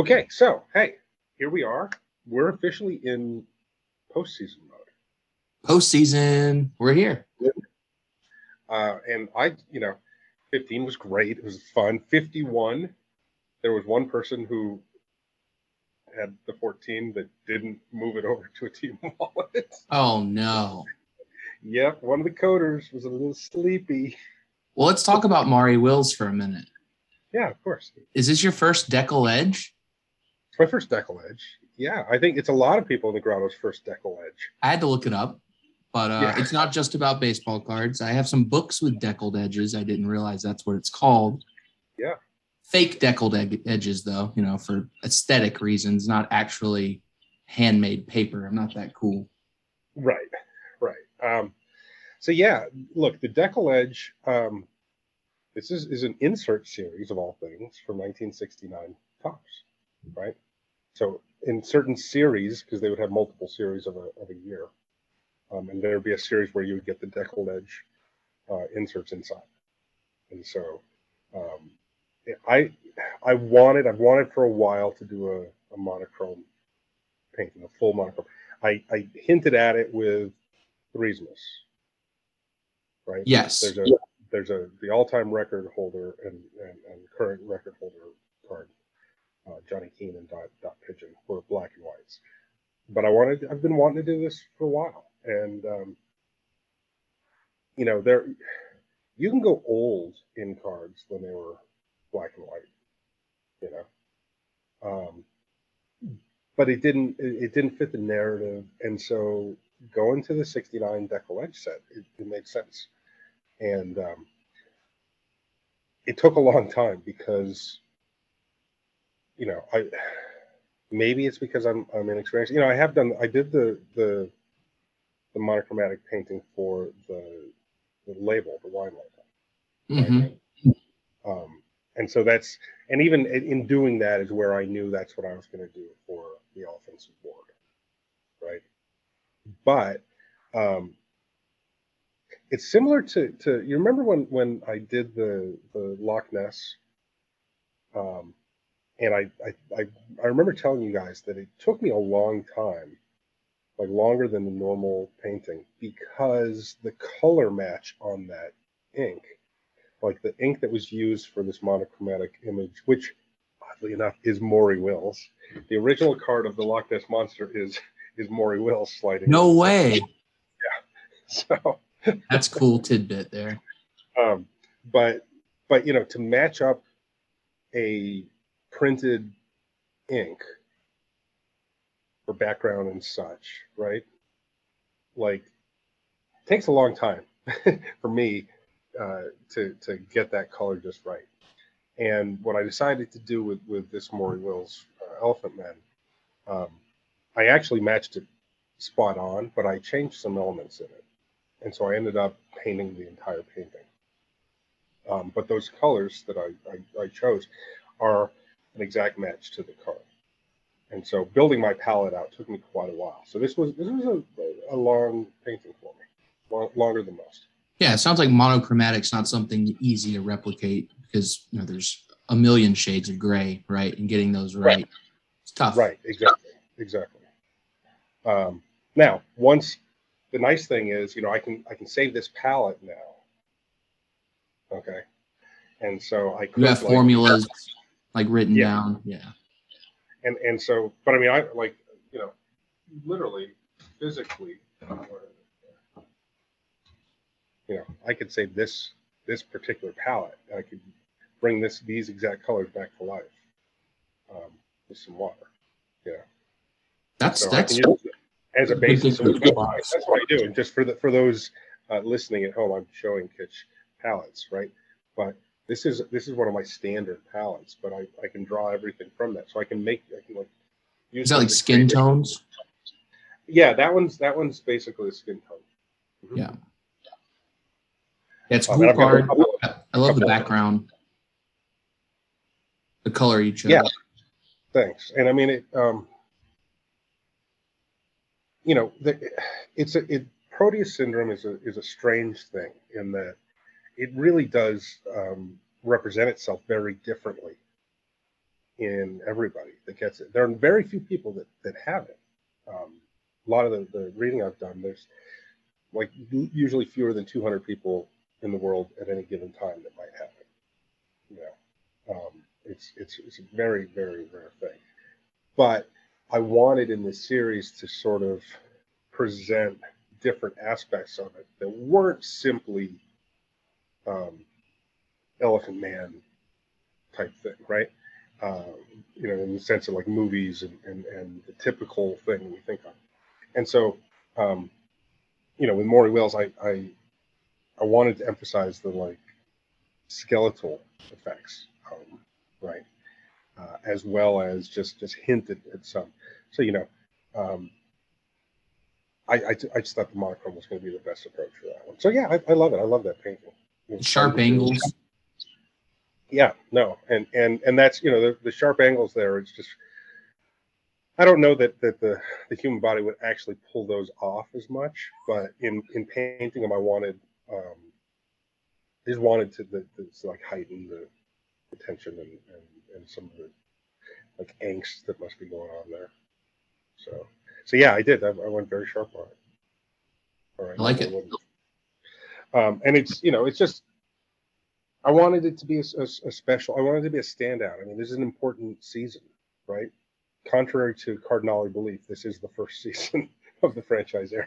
Okay, so hey, here we are. We're officially in postseason mode. Postseason, we're here. Uh, and I, you know, 15 was great. It was fun. 51, there was one person who had the 14 that didn't move it over to a team wallet. Oh no. Yep, one of the coders was a little sleepy. Well, let's talk about Maury Wills for a minute. Yeah, of course. Is this your first Deckle Edge? My first Deckle Edge. Yeah, I think it's a lot of people in the Grotto's first Deckle Edge. I had to look it up, but uh, Yeah. it's not just about baseball cards. I have some books with deckled edges. I didn't realize that's what it's called. Yeah. Fake deckled ed- edges, though, you know, for aesthetic reasons, not actually handmade paper. I'm not that cool. Right, right. Um, so yeah, look, the Deckle Edge. Um, this is, is an insert series of all things from 1969 Topps, right? So in certain series, because they would have multiple series of a, of a year, um, and there would be a series where you would get the Deckle Edge uh, inserts inside, and so um, I I wanted I've wanted for a while to do a, a monochrome painting, a full monochrome. I, I hinted at it with Threesmas, right? Yes. There's a there's a the all-time record holder and, and, and current record holder card, uh, Johnny Keane and Dot, Dot Pigeon were black and whites. But I wanted I've been wanting to do this for a while, and um, you know there you can go old in cards when they were black and white, you know. Um, but it didn't it didn't fit the narrative and so going to the 69 decal set it, it made sense and um, it took a long time because you know i maybe it's because i'm i'm inexperienced you know i have done i did the the the monochromatic painting for the the label the wine label Mhm. um, and so that's and even in in doing that is where I knew that's what I was going to do for the offensive board, right? But um, it's similar to to you remember when when I did the the Loch Ness, um, and I, I I I remember telling you guys that it took me a long time, like longer than the normal painting, because the color match on that ink like the ink that was used for this monochromatic image, which oddly enough is Maury Wills. The original card of the Loch Ness monster is is Maury Wills sliding. No way. Yeah. So, That's cool tidbit there. um, but but you know to match up a printed ink for background and such, right? Like takes a long time for me uh, to to get that color just right. And what I decided to do with with this Maury Wills uh, Elephant Man, um, I actually matched it spot on, but I changed some elements in it, and so I ended up painting the entire painting. Um, but those colors that I, I, I chose are an exact match to the card. And so building my palette out took me quite a while. So this was this was a, a long painting for me, long, longer than most. Yeah, it sounds like monochromatic's not something easy to replicate because you know there's a million shades of gray, right? And getting those right, Right. it's tough. Right, exactly, exactly. Um, now, once the nice thing is, you know, I can I can save this palette now. Okay, and so I could You have like- formulas like written Yeah. down. Yeah. and and so, but I mean, I like you know, literally, physically, you know, I could say this this particular palette. I could bring this these exact colors back to life um, with some water. Yeah. That's So that's can use it as a basis. thing of for the box. That's what I do. And just for the for those uh, listening at home, I'm showing Kitch palettes, right? But this is this is one of my standard palettes, but I, I can draw everything from that, so I can make I can like use is that like skin tones? Yeah, that one's that one's basically a skin tone. Mhm. Yeah. Yeah, it's a Uh, cool and I've got a card. I I love the background. The color you chose. Yeah. Thanks. And I mean it. Um, you know, the, it's a it, Proteus syndrome is a is a strange thing in that it really does um, represent itself very differently in everybody that gets it. There are very few people that that have it. Um, a lot of the, the reading I've done, there's like usually fewer than 200 people in the world at any given time that might have it. You know, um, it's it's it's a very very rare thing. But I wanted in this series to sort of present different aspects of it that weren't simply um, Elephant Man type thing, right? Uh, you know, in the sense of like movies and, and, and the typical thing we think of. And so, um, you know, with Maury Wills, I, I, I wanted to emphasize the like skeletal effects, um, right? Uh, as well as just just hinted at some. So you know, um, I, I, I just thought the monochrome was going to be the best approach for that one. So yeah, I, I love it. I love that painting. Sharp angles. Yeah, no, and and and that's you know the, the sharp angles there. It's just I don't know that that the the human body would actually pull those off as much, but in in painting them, I wanted um, I just wanted to, the, to like heighten the, the tension and, and and some of the like angst that must be going on there. So so yeah, I did. I, I went very sharp on it. All right, I like it. Um, and it's you know it's just I wanted it to be a, a, a, special. I wanted it to be a standout. I mean, this is an important season, right? Contrary to Cardinali belief, this is the first season of the franchise era.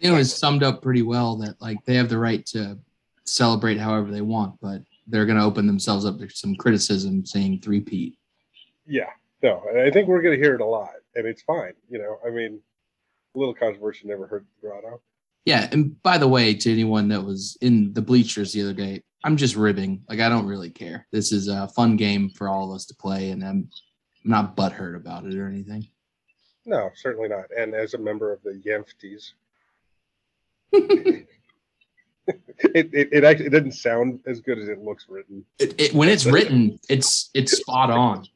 it was summed up pretty well that like they have the right to celebrate however they want, but they're going to open themselves up to some criticism saying three-peat. Yeah, no, I think we're going to hear it a lot, and it's fine. You know, I mean, a little controversy never hurt the grotto. Yeah, and by the way, to anyone that was in the bleachers the other day, I'm just ribbing. Like I don't really care. This is a fun game for all of us to play, and I'm, not butthurt about it or anything. No, certainly not. And as a member of the Yankees, it, it, it actually it doesn't sound as good as it looks written. It, it, when it's written, it's it's spot on.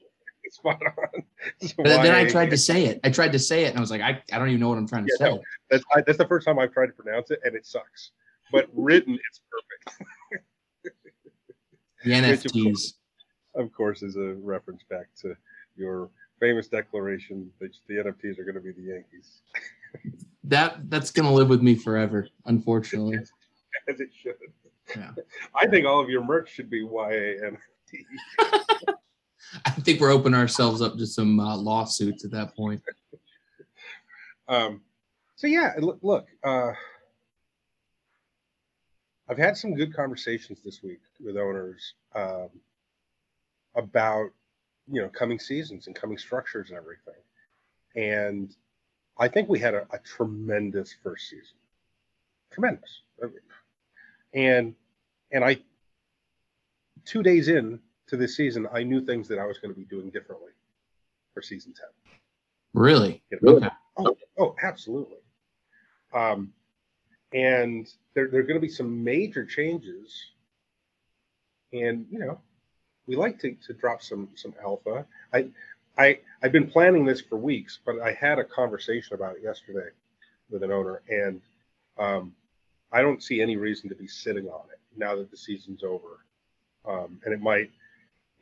Spot on. but then I tried to say it. I tried to say it, and I was like, I, I don't even know what I'm trying to yeah, say. No, that's I, that's the first time I've tried to pronounce it, and it sucks. But written, it's perfect. the NFTs, of course, is a reference back to your famous declaration that the NFTs are going to be the Yankees. that that's going to live with me forever, unfortunately. As it should. Yeah. I think all of your merch should be YANFT. I think we're opening ourselves up to some uh, lawsuits at that point. Um, so yeah, look, uh, I've had some good conversations this week with owners um, about you know coming seasons and coming structures and everything, and I think we had a, a tremendous first season, tremendous, and and I two days in to this season, I knew things that I was going to be doing differently for season ten. Really? You know? Okay. Oh, oh, absolutely. Um, and there, there are going to be some major changes. And you know, we like to, to drop some some alpha. I I I've been planning this for weeks, but I had a conversation about it yesterday with an owner, and um, I don't see any reason to be sitting on it now that the season's over. Um, and it might,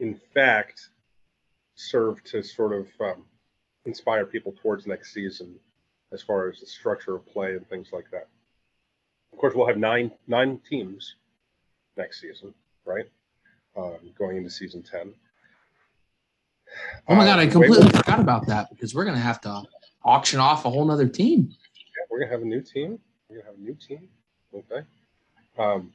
in fact, serve to sort of um, inspire people towards next season as far as the structure of play and things like that. Of course, we'll have nine nine teams next season, right? Um, going into season ten. Oh my god, I uh, completely wait, forgot about that because we're gonna have to auction off a whole nother team. Yeah, we're gonna have a new team. We're gonna have a new team. Okay. Um,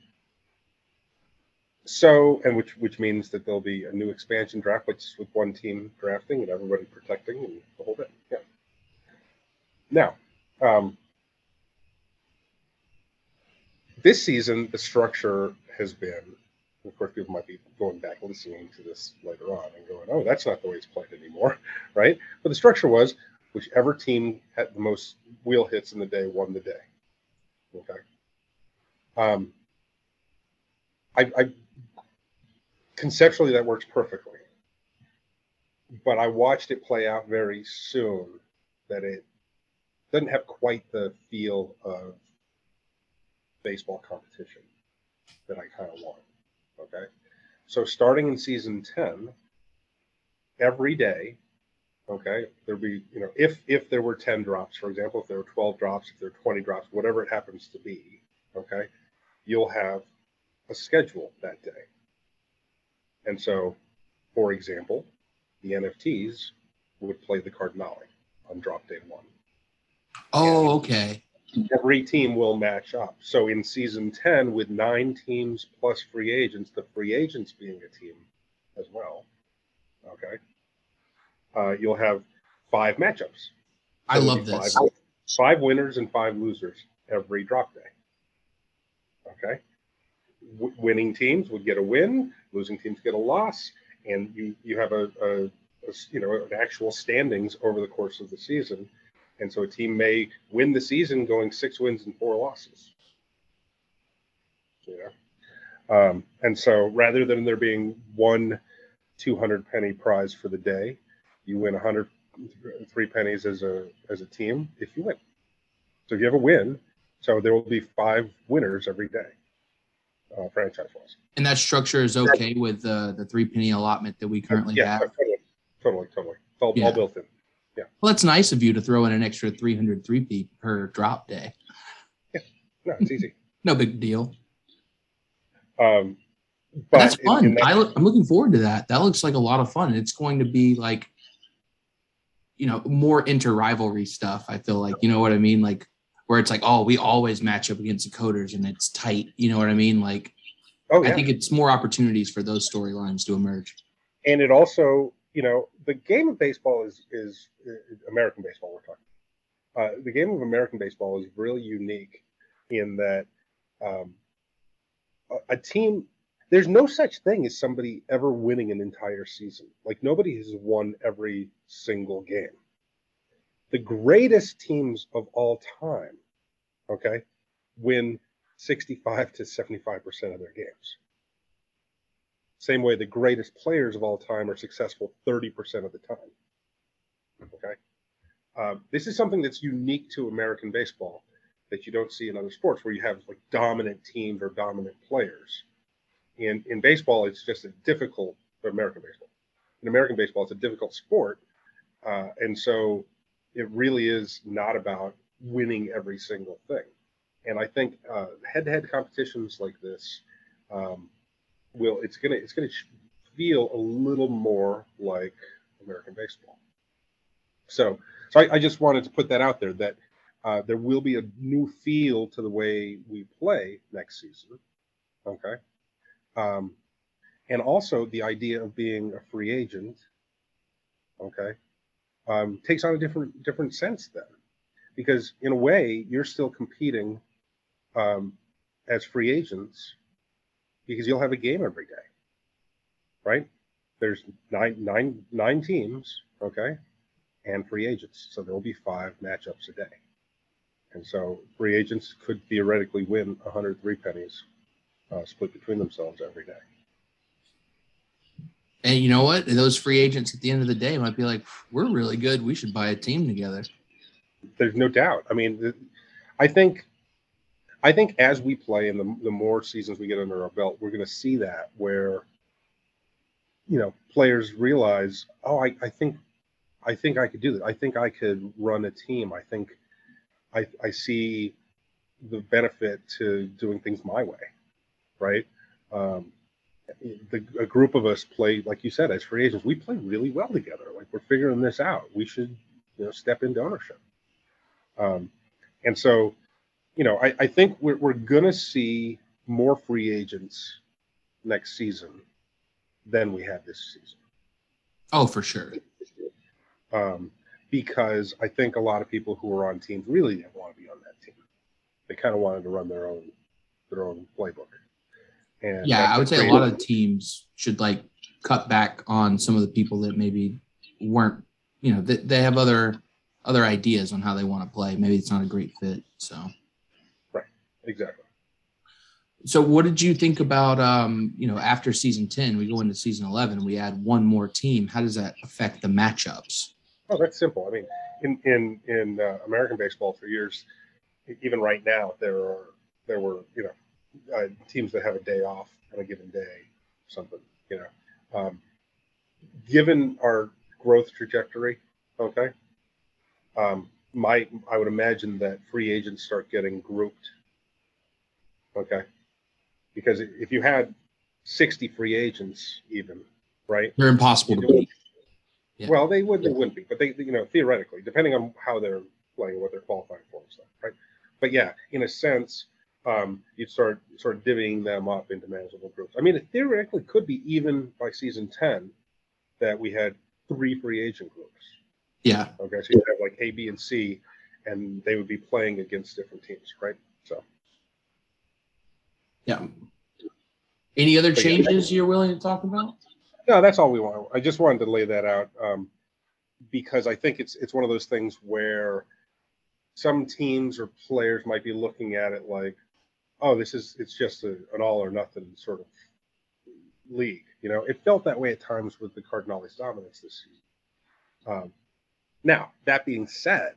so, and which which means that there'll be a new expansion draft, which is with one team drafting and everybody protecting and the whole bit. Yeah. Now, um, this season, the structure has been, of course, people might be going back listening to this later on and going, oh, that's not the way it's played anymore, right? But the structure was whichever team had the most wheel hits in the day won the day. Okay. Um, I, I conceptually that works perfectly, but I watched it play out very soon that it doesn't have quite the feel of baseball competition that I kind of want. Okay. So starting in season 10, every day. Okay, there'll be you know if if there were ten drops, for example, if there were twelve drops, if there were twenty drops, whatever it happens to be. Okay, you'll have a schedule that day. And so, for example, the NFTs would play the Cardinali on drop day one. Oh, okay. Every team will match up. So in season 10, with nine teams plus free agents, the free agents being a team as well, okay, uh, you'll have five matchups. I love this. Five, five winners and five losers every drop day. Okay. W- winning teams would get a win, losing teams get a loss, and you you have a, a, a you know an actual standings over the course of the season. And so a team may win the season going six wins and four losses. Know, um, and so rather than there being one 200 penny prize for the day, you win 100 three pennies as a as a team if you win. So if you have a win, so there will be five winners every day, uh, franchise wise. And that structure is okay with uh, the three penny allotment that we currently yeah, have. totally, totally, totally. It's all, Yeah. all built in. Yeah. Well, that's nice of you to throw in an extra 300 3P per drop day. Yeah. No, it's easy. No big deal. Um, but That's in- fun. in that- I look, I'm looking forward to that. That looks like a lot of fun. It's going to be like, you know, more inter rivalry stuff. I feel like, you know what I mean? Like, where it's like, oh, we always match up against the coders and it's tight. You know what I mean? Like, oh yeah, I think it's more opportunities for those storylines to emerge. and it also, you know, the game of baseball is is uh, American baseball. We're talking. Uh, the game of American baseball is really unique in that um, a, a team. There's no such thing as somebody ever winning an entire season. Like nobody has won every single game. The greatest teams of all time, okay, win 65 to 75 percent of their games. Same way the greatest players of all time are successful 30% of the time. Okay. Um, this is something that's unique to American baseball that you don't see in other sports where you have like dominant teams or dominant players. In, in baseball, it's just a difficult, American baseball. In American baseball, it's a difficult sport. Uh, and so it really is not about winning every single thing. And I think head to head competitions like this, um, will it's gonna it's gonna feel a little more like American baseball. So so I, I just wanted to put that out there that uh, there will be a new feel to the way we play next season. Okay. Um, and also the idea of being a free agent. Okay. Um, takes on a different different sense then, because in a way you're still competing um, as free agents because you'll have a game every day, right? There's nine, nine, nine teams, okay, and free agents. So there will be five matchups a day. And so free agents could theoretically win 103 pennies uh, split between themselves every day. And you know what? Those free agents at the end of the day might be like, we're really good. We should buy a team together. There's no doubt. I mean, I think, I think as we play and the, the more seasons we get under our belt, we're going to see that where, you know, players realize, oh, I, I think, I think I could do that. I think I could run a team. I think, I, I see the benefit to doing things my way, right? Um, the, a group of us play, like you said, as free agents, we play really well together. Like we're figuring this out. We should, you know, step into ownership. Um, and so, you know, I, I think we're, we're going to see more free agents next season than we had this season. Oh, for sure. Um, because I think a lot of people who were on teams really didn't want to be on that team. They kind of wanted to run their own their own playbook. And Yeah, I would say a lot of teams should like cut back on some of the people that maybe weren't, you know, they, they have other other ideas on how they want to play. Maybe it's not a great fit. So, right, exactly. so what did you think about, um, you know, after season ten, we go into season eleven, we add one more team. How does that affect the matchups? Oh, that's simple. I mean, in in in uh, American baseball for years, even right now, there are there were you know uh, teams that have a day off on a given day, something you know. Um, given our growth trajectory, okay, um, my I would imagine that free agents start getting grouped. Okay, because if you had 60 free agents, even right, They're impossible to beat. Yeah. well, they would they wouldn't be, but they you know theoretically, depending on how they're playing, what they're qualifying for, and stuff, right? But yeah, in a sense, um, you'd start sort of divvying them up into manageable groups. I mean, it theoretically could be even by season 10 that we had three free agent groups. Yeah. Okay, so you have like A, B, and C, and they would be playing against different teams, right? So Yeah. Any other But yeah. changes you're willing to talk about? no, that's all we want. I just wanted to lay that out um, because I think it's it's one of those things where some teams or players might be looking at it like, oh, this is it's just a, an all or nothing sort of league. You know, it felt that way at times with the Cardinals' dominance this season. Um, now, that being said,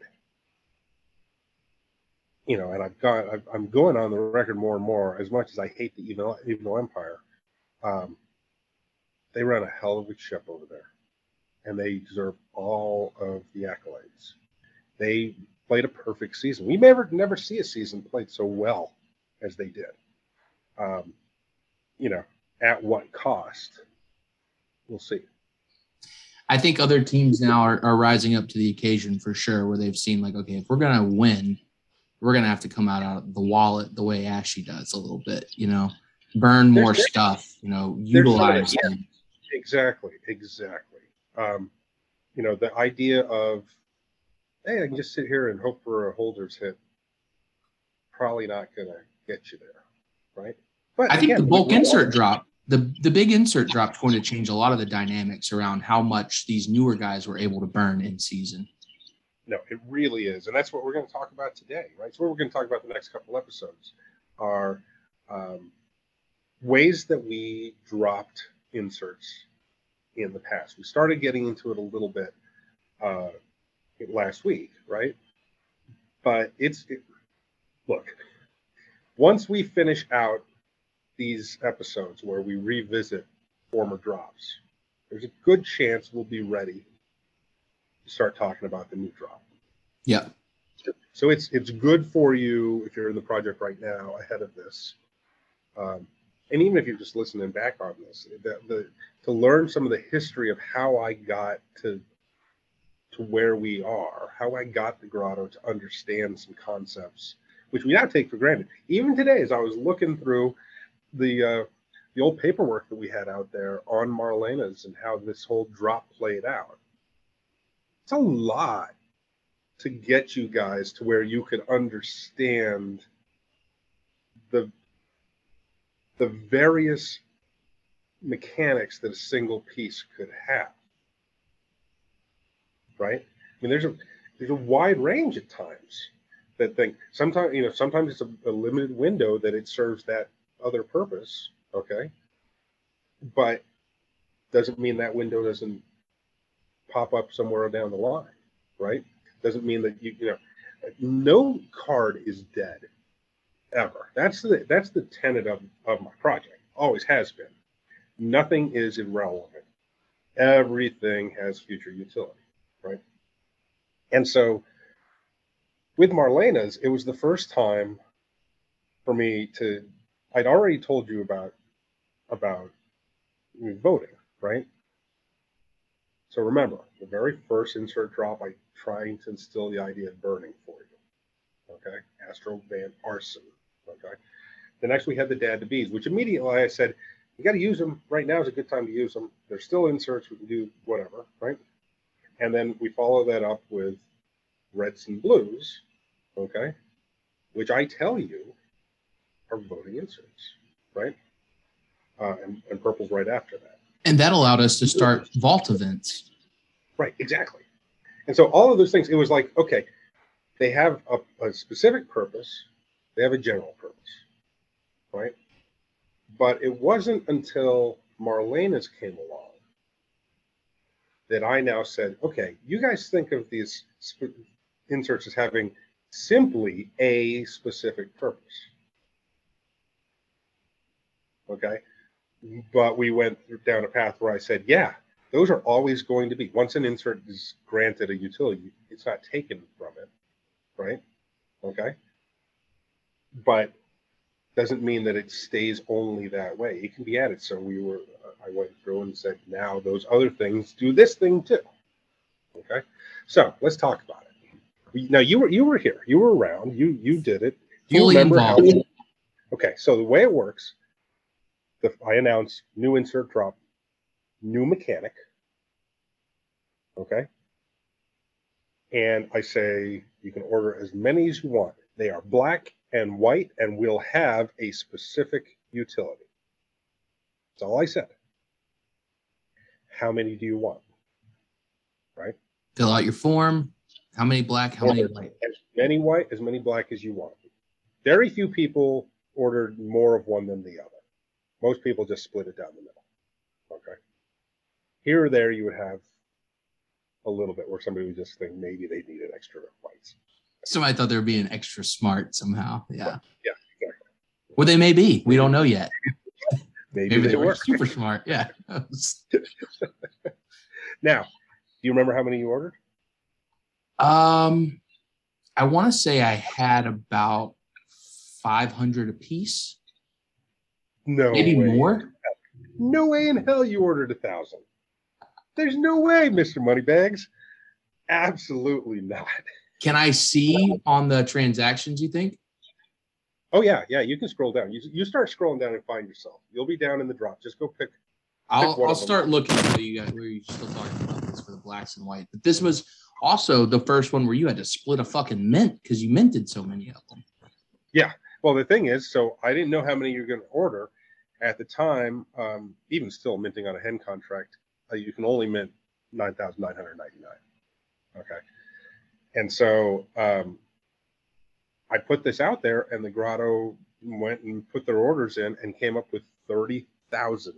you know, and I've gone, I've, I'm going on the record more and more. As much as I hate the evil, evil empire, um, they run a hell of a ship over there, and they deserve all of the accolades. They played a perfect season. We never never see a season played so well as they did. Um, you know, at what cost? We'll see. I think other teams now are, are rising up to the occasion for sure, where they've seen like, okay, if we're gonna win, we're gonna have to come out of the wallet the way Ashy does a little bit, you know, burn more There's- stuff, you know, utilize. yeah. Exactly, exactly. Um, you know, the idea of, hey, I can just sit here and hope for a holder's hit, probably not gonna get you there, right? But I think again, the bulk insert all- drop, the the big insert drop, is going to change a lot of the dynamics around how much these newer guys were able to burn in season. No, it really is, and that's what we're going to talk about today, right? So, what we're going to talk about the next couple episodes are um, ways that we dropped inserts in the past. We started getting into it a little bit uh, last week, right? But it's it, look once we finish out these episodes where we revisit former drops, there's a good chance we'll be ready to start talking about the new drop. Yeah. So it's it's good for you if you're in the project right now ahead of this, um, and even if you're just listening back on this, the, the to learn some of the history of how I got to to where we are, how I got the grotto to understand some concepts, which we now take for granted. Even today, as I was looking through the uh, the old paperwork that we had out there on Marlena's and how this whole drop played out, it's a lot to get you guys to where you could understand the the various mechanics that a single piece could have. Right? I mean there's a there's a wide range at times that thing. sometimes you know sometimes it's a, a limited window that it serves that other purpose okay? But doesn't mean that window doesn't pop up somewhere down the line right? Doesn't mean that you you know no card is dead ever. That's the that's the tenet of, of my project. Always has been. Nothing is irrelevant. Everything has future utility right? And so with marlena's it was the first time for me to i'd already told you about about voting right so remember, the very first insert drop, I trying to instill the idea of burning for you. Okay, Astro Van Arson. Okay. The next we had the dad to bees, which immediately I said, you got to use them. Right now is a good time to use them. They're still inserts. We can do whatever, right? And then we follow that up with reds and blues, okay, which I tell you are voting inserts, right? Uh, and, and purple's right after that. And that allowed us to start vault events. Right, exactly. And so all of those things, it was like, okay, they have a, a specific purpose, they have a general purpose, right? But it wasn't until Marlena's came along that I now said, okay, you guys think of these sp- inserts as having simply a specific purpose. Okay. But we went down a path where I said, yeah, Those are always going to be. Once an insert is granted a utility, it's not taken from it, right? Okay. But doesn't mean that it stays only that way. It can be added. So we were, I went through and said, now those other things do this thing too. Okay. So let's talk about it. Now you were you were here. You were around. You you did it. Do you Fully remember how? involved. Okay. So the way it works, the, I announce new insert drop, new mechanic. Okay. And I say you can order as many as you want. They are black and white, and we'll have a specific utility. That's all I said. How many do you want? Right? Fill out your form. How many black? How many white? As many white, as many black as you want. Very few people ordered more of one than the other. Most people just split it down the middle. Okay. Here or there, you would have a little bit where somebody would just think maybe they needed extra whites. Somebody thought they were being extra smart somehow. Yeah. Yeah, exactly. Well, they may be. We don't know yet. Maybe, Maybe they, were. super smart. Yeah. Now, do you remember how many you ordered? Um, I want to say I had about 500 a piece, No. maybe way. more. No way in hell you ordered a thousand. There's no way, Mr. Moneybags. Absolutely not. Can I see on the transactions? You think? Oh yeah, yeah. You can scroll down. You, you start scrolling down and find yourself. You'll be down in the drop. Just go pick. I'll I'll start looking where you guys where you still talking about this for the blacks and white. But this was also the first one where you had to split a fucking mint because you minted so many of them. Yeah. Well, the thing is, so I didn't know how many you're going to order at the time. Um, even still minting on a hen contract, uh, you can only mint nine thousand nine hundred ninety nine. Okay, and so um, I put this out there, and the Grotto went and put their orders in and came up with thirty thousand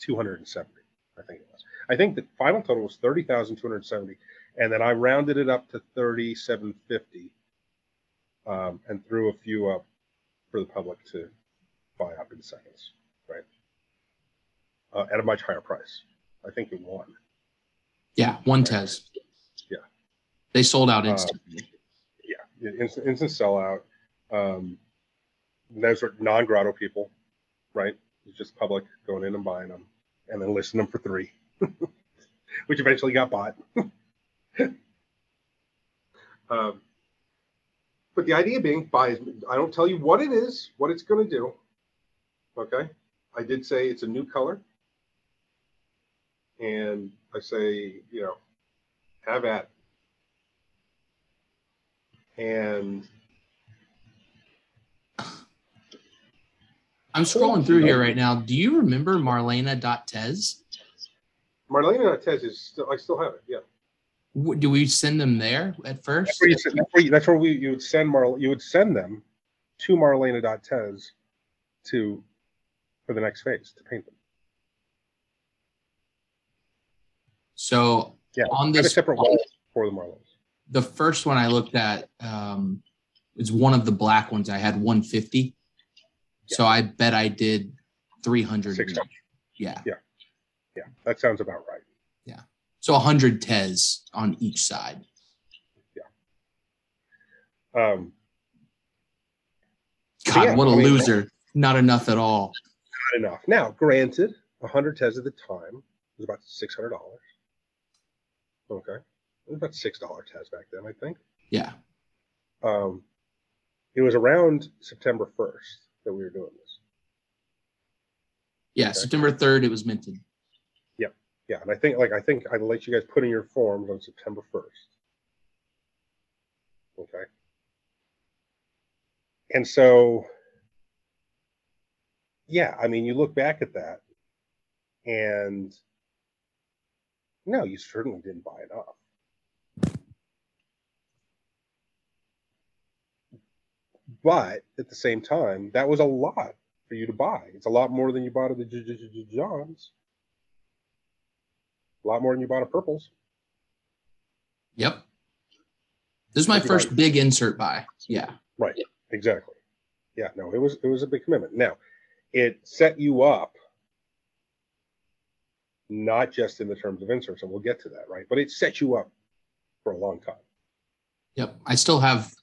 two hundred and seventy. I think. I think the final total was thirty thousand two hundred seventy, and then I rounded it up to thirty-seven fifty, um, and threw a few up for the public to buy up in seconds, right? Uh, at a much higher price. I think it won. Yeah, one test. Yeah. They sold out Uh, instantly. Yeah, instant, instant sellout. Um, those are non-grotto people, right? It's just public going in and buying them, and then listing them for three, which eventually got bought. um, but the idea being, buy. I don't tell you what it is, what it's going to do. Okay, I did say it's a new color, and I say, you know, have at. And I'm scrolling through here right now. Do you remember Marlena.tez? Marlena Tez is still, I still have it. Yeah. W- Do we send them there at That's first? where you, send- that's where, you, that's where we, you would send Mar, you would send them to Marlena.tez to, for the next phase to paint them. So Yeah. on I have a this, separate wall for the Marlins. the first one I looked at um, is one of the black ones. I had 150. So I bet I did 300. Six each. hundred. Yeah. Yeah. Yeah, that sounds about right. Yeah. So 100 Tez on each side. Yeah. Um, God, yeah, what a I mean- loser. Not enough at all. not enough. Now, granted, 100 Tez at the time was about $600. Okay. It was about $6 Tez back then, I think. Yeah. Um, it was around September 1st that we were doing this. Yeah. Okay. September 3rd, it was minted. Yeah, and I think like I think I'd let you guys put in your forms on September first. Okay. And so yeah, I mean you look back at that and no, you certainly didn't buy enough. But at the same time, that was a lot for you to buy. It's a lot more than you bought at the J- J- J- Johns. A lot more than you bought of purples. Yep. This is my first big insert buy. Yeah. Right. Exactly. Yeah. No, it was it was a big commitment. Now, it set you up not just in the terms of inserts, and we'll get to that, right? But it set you up for a long time. Yep. I still have,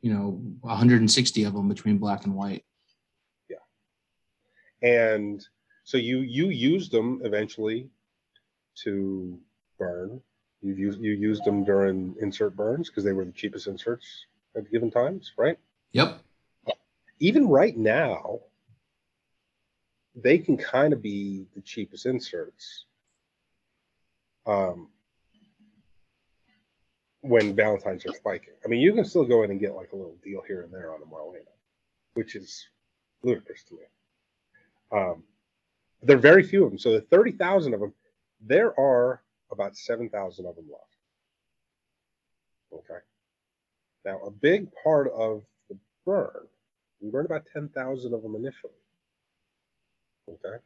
you know, 160 of them between black and white. Yeah. And so you you used them eventually to burn you used you used them during insert burns because they were the cheapest inserts at given times right Yep. even right now they can kind of be the cheapest inserts um when valentines are spiking i mean you can still go in and get like a little deal here and there on a marlena which is ludicrous to me um, there are very few of them. So the 30,000 of them, there are about 7,000 of them left. Okay. Now, a big part of the burn, we burned about 10,000 of them initially. Okay.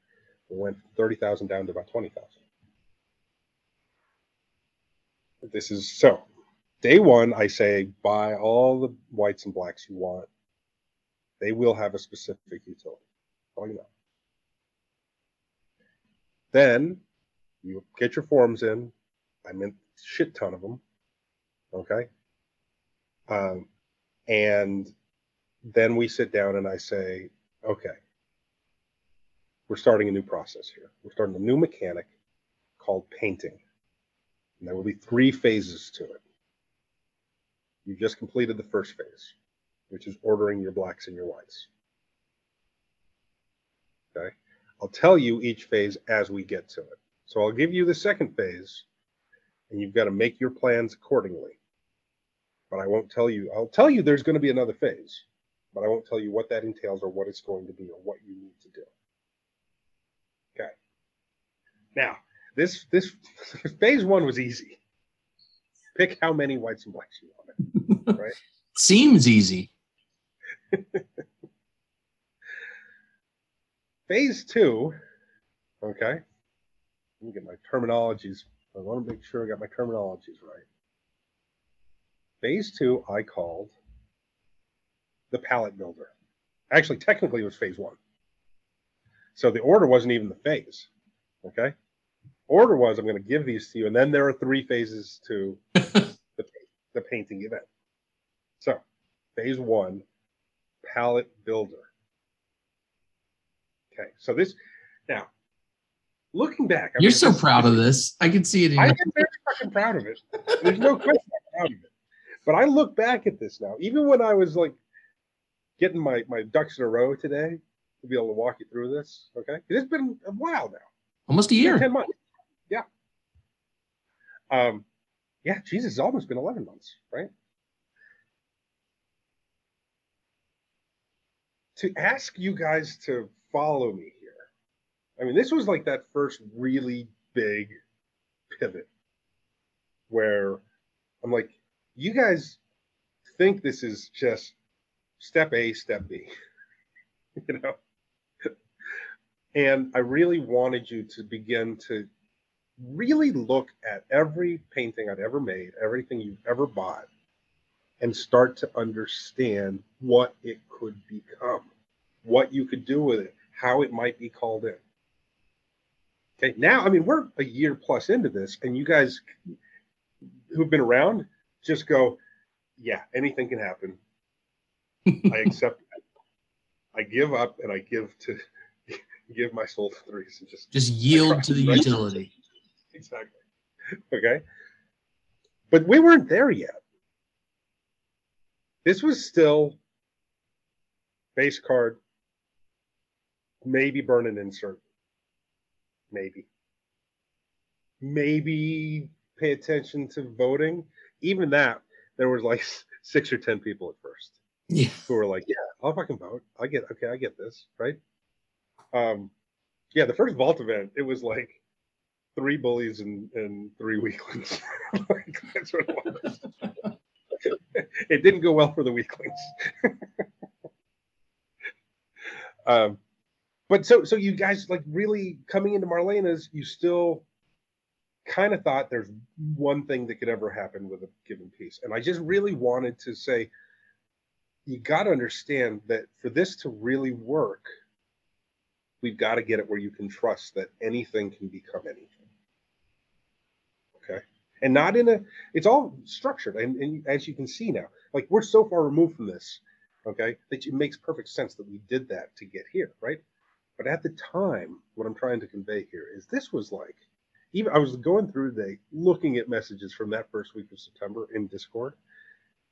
We went from 30,000 down to about 20,000. This is so day one, I say buy all the whites and blacks you want. They will have a specific utility. All you know. Then you get your forms in. I meant shit ton of them. Okay. Um, and then we sit down and I say, okay, we're starting a new process here. We're starting a new mechanic called painting. And there will be three phases to it. You just completed the first phase, which is ordering your blacks and your whites. Okay. I'll tell you each phase as we get to it. So I'll give you the second phase, and you've got to make your plans accordingly. But I won't tell you, I'll tell you there's going to be another phase, but I won't tell you what that entails or what it's going to be or what you need to do. Okay. Now, this this phase one was easy. Pick how many whites and blacks you want. Right. Seems easy. Phase two, okay. Let me get my terminologies. I want to make sure I got my terminologies right. Phase two, I called the palette builder. Actually, technically, it was phase one. So the order wasn't even the phase. Okay. Order was I'm going to give these to you, and then there are three phases to the, the painting event. So, phase one, palette builder. Okay, so this now looking back, I You're mean, so proud of this. I can see it in I am very fucking proud of it. There's no question I'm proud of it. But I look back at this now, even when I was like getting my my ducks in a row today to be able to walk you through this. Okay, it's been a while now, almost a year. ten months. Yeah. Um, yeah, Jesus, it's almost been eleven months, right? To ask you guys to follow me I mean, this was like that first really big pivot where I'm like, you guys think this is just step A, step B, you know? And I really wanted you to begin to really look at every painting I've ever made, everything you've ever bought, and start to understand what it could become, what you could do with it, how it might be called in. Okay, now, I mean, we're a year plus into this, and you guys who've been around just go, yeah, anything can happen. I accept. I give up and I give to give my soul to threes and just Just yield to the Right. utility. exactly. Okay. But we weren't there yet. This was still base card, maybe burn an insert. Maybe. Maybe pay attention to voting. Even that, there was like six or 10 people at first Yeah. who were like, "Yeah, I'll fucking vote. I get okay, I get this, right?" Um, yeah, the first vault event, it was like three bullies and and three weaklings. like, that's what it was. it didn't go well for the weaklings. um, but so so you guys like really coming into Marlena's, you still kind of thought there's one thing that could ever happen with a given piece, and I just really wanted to say you got to understand that for this to really work, we've got to get it where you can trust that anything can become anything. Okay. And not in a, it's all structured. And, and as you can see now, like we're so far removed from this, okay, that it makes perfect sense that we did that to get here, right? But at the time, what I'm trying to convey here is this was like, even I was going through the looking at messages from that first week of September in Discord,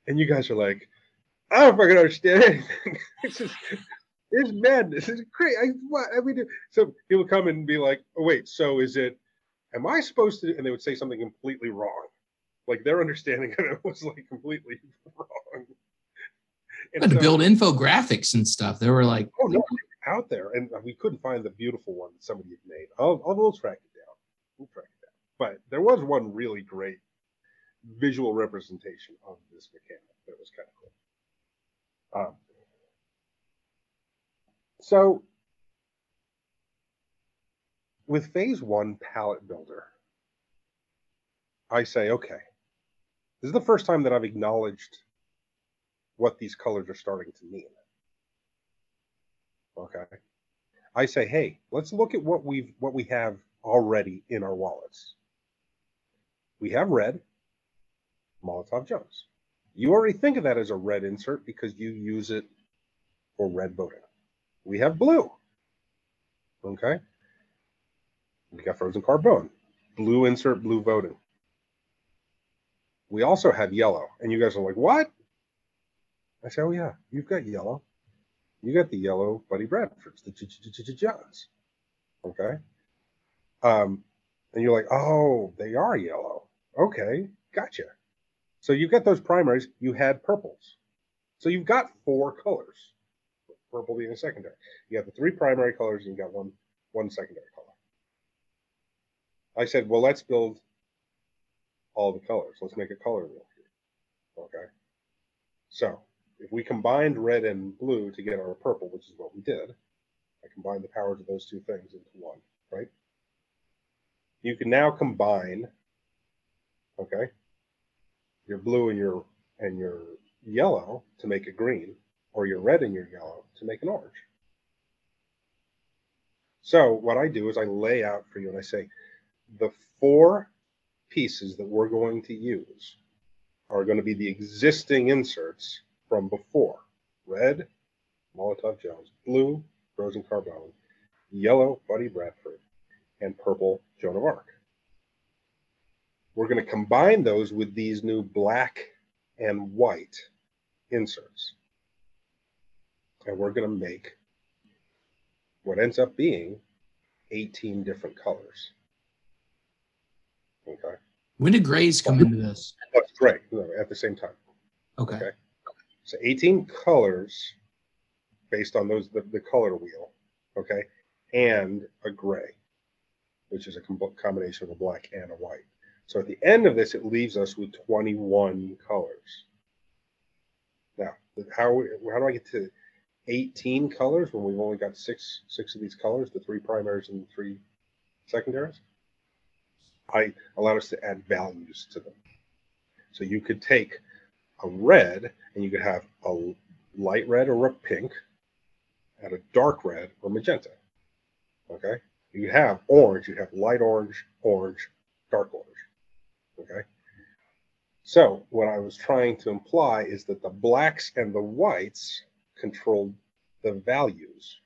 and you guys are like, I don't fucking understand anything. it's just it's madness. It's crazy. I, what, I mean, so people come and be like, "Oh wait, so is it? Am I supposed to?" And they would say something completely wrong, like their understanding of it was like completely wrong. And had so, to build infographics and stuff. They were like, "Oh no, out there," and we couldn't find the beautiful one that somebody had made. I'll, I'll we'll track it down. We'll track it down. But there was one really great visual representation of this mechanic that was kind of cool. Um, so with phase one palette builder, I say, okay, this is the first time that I've acknowledged what these colors are starting to mean. Okay. I say, hey, let's look at what we've what we have already in our wallets. We have red, Molotov Jones. You already think of that as a red insert because you use it for red voting. We have blue. Okay. We got frozen carbone. Blue insert, blue voting. We also have yellow. And you guys are like, what? I say, oh, yeah, you've got yellow. You got the yellow Buddy Bradfords, the Johns. Okay. Um, and you're like, oh, they are yellow. Okay, gotcha. So you get those primaries, you had purples. So you've got four colors, purple being a secondary. You have the three primary colors and you got one, one secondary color. I said, well, let's build all the colors. Let's make a color wheel here. Okay. So if we combined red and blue to get our purple, which is what we did, I combined the powers of those two things into one, right? You can now combine, okay, your blue and your and your yellow to make a green, or your red and your yellow to make an orange. So what I do is I lay out for you and I say the four pieces that we're going to use are going to be the existing inserts from before. Red, Molotov Jones, blue, Frozen Carbone, yellow, Buddy Bradford, and purple, Joan of Arc. We're going to combine those with these new black and white inserts. And we're going to make what ends up being 18 different colors. Okay. When did grays come into this? That's gray at the same time. Okay. okay. So 18 colors based on those the, the color wheel. Okay. And a gray, which is a com- combination of a black and a white. So at the end of this, it leaves us with 21 colors. Now, how how do I get to 18 colors when we've only got six six of these colors, the three primaries and the three secondaries? I allowed us to add values to them. So you could take a red and you could have a light red or a pink and a dark red or magenta. Okay. You could have orange, you have light orange, orange, dark orange. Okay. So what I was trying to imply is that the blacks and the whites controlled the values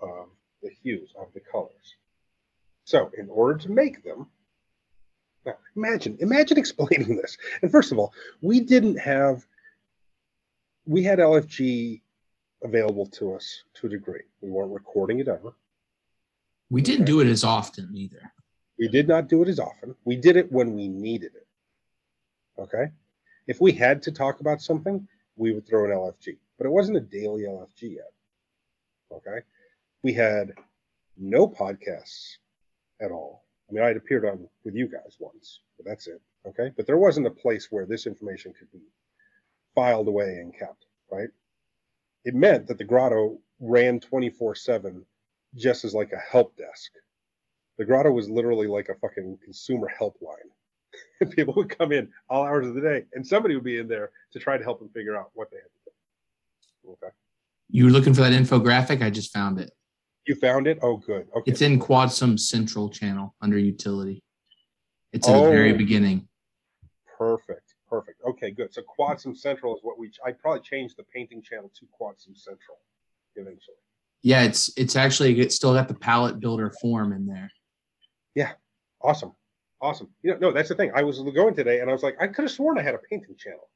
of the hues of the colors. So in order to make them, now imagine, imagine explaining this. And first of all, we didn't have, we had LFG available to us to a degree. We weren't recording it ever. We didn't okay. do it as often either. We did not do it as often. We did it when we needed it. Okay. If we had to talk about something, we would throw an LFG, but it wasn't a daily LFG yet. Okay. We had no podcasts at all. I mean, I had appeared on with you guys once, but that's it. Okay. But there wasn't a place where this information could be filed away and kept, right? It meant that the grotto ran 24 7 just as like a help desk the grotto was literally like a fucking consumer helpline. People would come in all hours of the day, and somebody would be in there to try to help them figure out what they had to do. Okay. You were looking for that infographic? I just found it. You found it? Oh, good. Okay. It's in Quadsum Central channel under utility. It's in the very Oh. beginning. Perfect. Perfect. Okay, good. So Quadsum Central is what we. I probably changed the painting channel to Quadsum Central eventually. Yeah, it's it's actually it's still got the palette builder form in there. Yeah. Awesome. Awesome. You know, no, that's the thing. I was going today and I was like, I could have sworn I had a painting channel.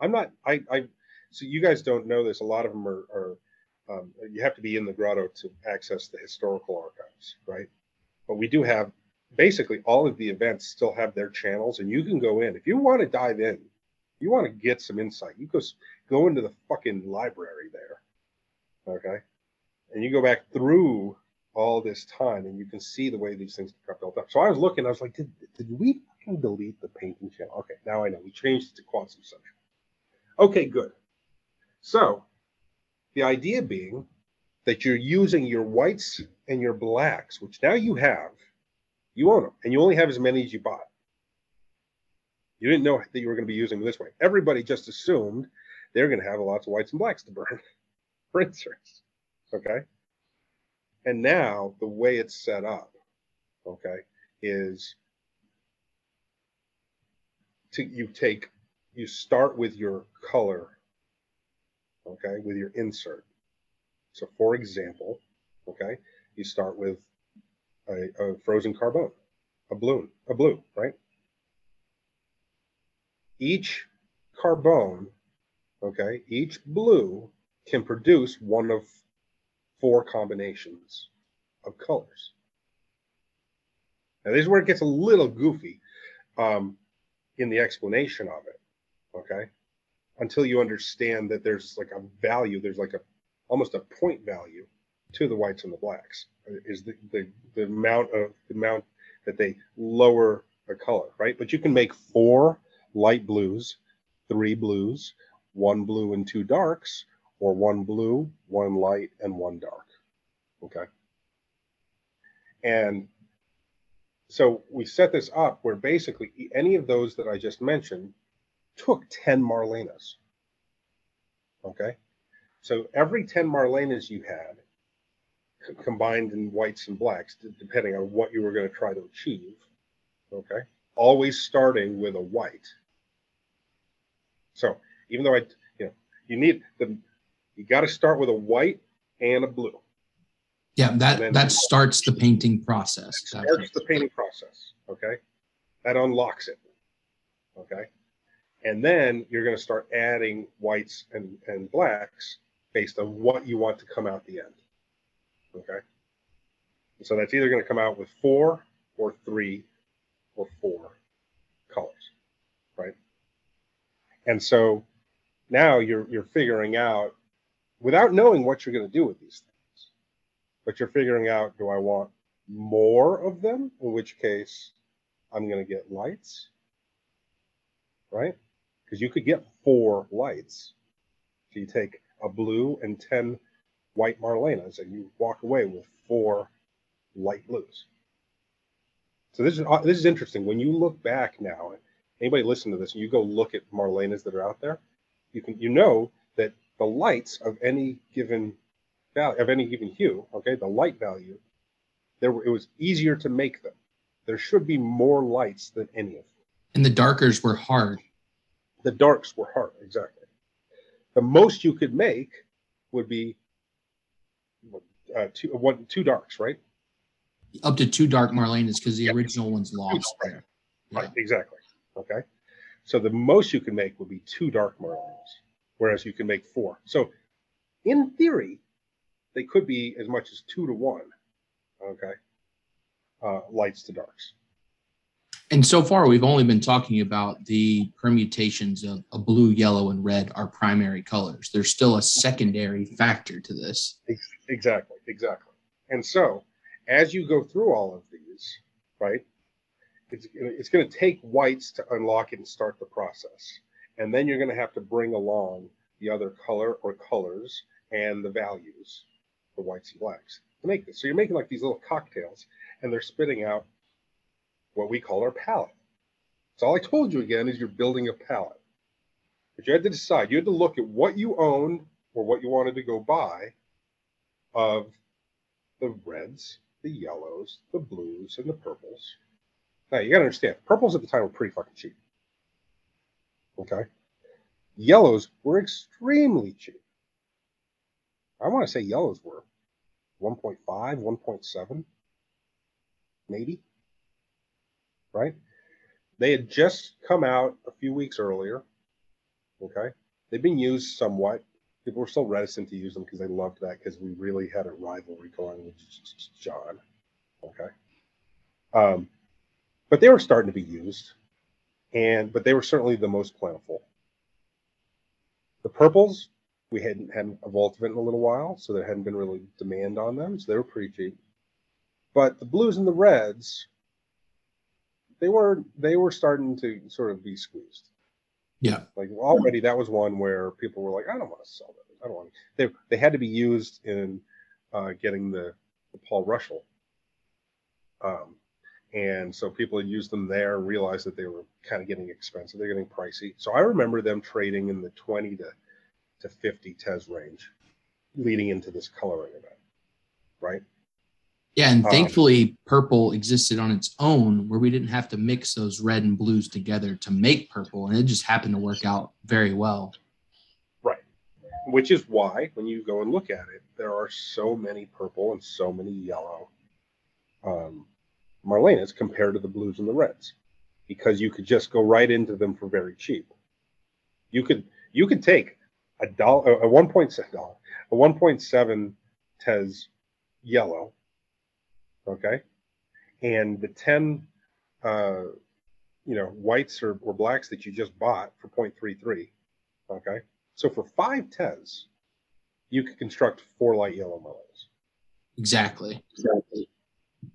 I'm not, I, I, so you guys don't know this. A lot of them are, are um, you have to be in the grotto to access the historical archives, right? But we do have basically all of the events still have their channels and you can go in. If you want to dive in, you want to get some insight, you go, go into the fucking library there. Okay. And you go back through all this time and you can see the way these things got built up. So I was looking, I was like, did, did we fucking delete the painting channel? Okay, now I know. We changed it to Quadsum Central. Okay, good. So the idea being that you're using your whites and your blacks, which now you have, you own them, and you only have as many as you bought. You didn't know that you were going to be using them this way. Everybody just assumed they're going to have lots of whites and blacks to burn for. Okay. And now the way it's set up, okay, is to you take you start with your color, okay, with your insert. So for example, okay, you start with a, a frozen carbone, a blue, a blue, right? Each carbone, okay, each blue can produce one of four combinations of colors. Now, this is where it gets a little goofy um, in the explanation of it. Okay, until you understand that there's like a value, there's like a almost a point value to the whites and the blacks is the, the, the amount of the amount that they lower the color, right? But you can make four light blues, three blues, one blue and two darks, or one blue, one light, and one dark. Okay. And so we set this up where basically any of those that I just mentioned took 10 Marlenas. Okay. So every 10 Marlenas you had c- combined in whites and blacks, d- depending on what you were going to try to achieve. Okay. Always starting with a white. So even though I, you know, you need the, you got to start with a white and a blue. Yeah, that that starts the painting process. starts the painting process. Okay. That unlocks it. Okay. And then you're going to start adding whites and, and blacks based on what you want to come out the end. Okay. So that's either going to come out with four or three or four colors. Right. And so now you're you're figuring out without knowing what you're going to do with these things, but you're figuring out do I want more of them, in which case I'm going to get lights, right? Because you could get four lights. So you take a blue and 10 white Marlenas and you walk away with four light blues. So this is this is interesting. When you look back now, anybody listen to this, and you go look at Marlenas that are out there, you can you know that the lights of any given value of any given hue, okay, the light value there were, it was easier to make them. There should be more lights than any of them. And the darkers were hard. The darks were hard, exactly. The most you could make would be uh, two, one, two darks, right? Up to two dark Marlenas because the original one's lost Right. there. Right, exactly. Okay. So the most you can make would be two dark Marlenas, whereas you can make four. So in theory, they could be as much as two to one. Okay. Uh, lights to darks. And so far, we've only been talking about the permutations of a blue, yellow, and red are primary colors. There's still a secondary factor to this. Exactly, exactly. And so, as you go through all of these, right, it's it's going to take whites to unlock it and start the process, and then you're going to have to bring along the other color or colors and the values, the whites and blacks, to make this. So you're making like these little cocktails, and they're spitting out what we call our palette. So all I told you again is you're building a palette, but you had to decide. You had to look at what you owned or what you wanted to go buy of the reds, the yellows, the blues, and the purples. Now you gotta understand, purples at the time were pretty fucking cheap. Okay. Yellows were extremely cheap. I want to say yellows were 1.5, 1.7, maybe. Right? They had just come out a few weeks earlier. Okay. They've been used somewhat. People were still reticent to use them because they loved that because we really had a rivalry going with John. Okay. Um, but they were starting to be used. And but they were certainly the most plentiful. The purples, we hadn't had a Vault event in a little while, so there hadn't been really demand on them, so they were pretty cheap. But the blues and the reds, they were they were starting to sort of be squeezed. Yeah. Like already that was one where people were like, I don't want to sell them. I don't want to. They they had to be used in uh, getting the, the Paul Russell. Um, and so people had used them there and realized that they were kind of getting expensive. They're getting pricey. So I remember them trading in the 20 to, to 50 Tez range leading into this coloring event. Right. Yeah, and Um, thankfully, purple existed on its own, where we didn't have to mix those red and blues together to make purple, and it just happened to work out very well. Right. Which is why when you go and look at it, there are so many purple and so many yellow um, Marlenas compared to the blues and the reds, because you could just go right into them for very cheap. You could you could take a dollar a one point seven dollar a one point seven Tez yellow, okay, and the ten uh, you know whites or, or blacks that you just bought for 0.33 okay so for five Tez, you could construct four light yellow Marlenas. Exactly.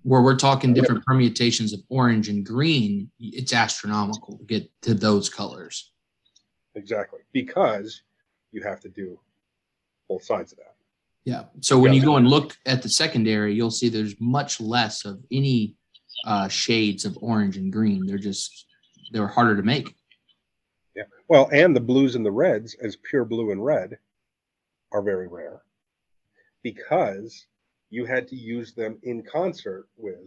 Where we're talking different permutations of orange and green, it's astronomical to get to those colors. Exactly. Because you have to do both sides of that. Yeah. So when you go and look at the secondary, you'll see there's much less of any uh, shades of orange and green. They're just they're harder to make. Yeah. Well, and the blues and the reds as pure blue and red are very rare because you had to use them in concert with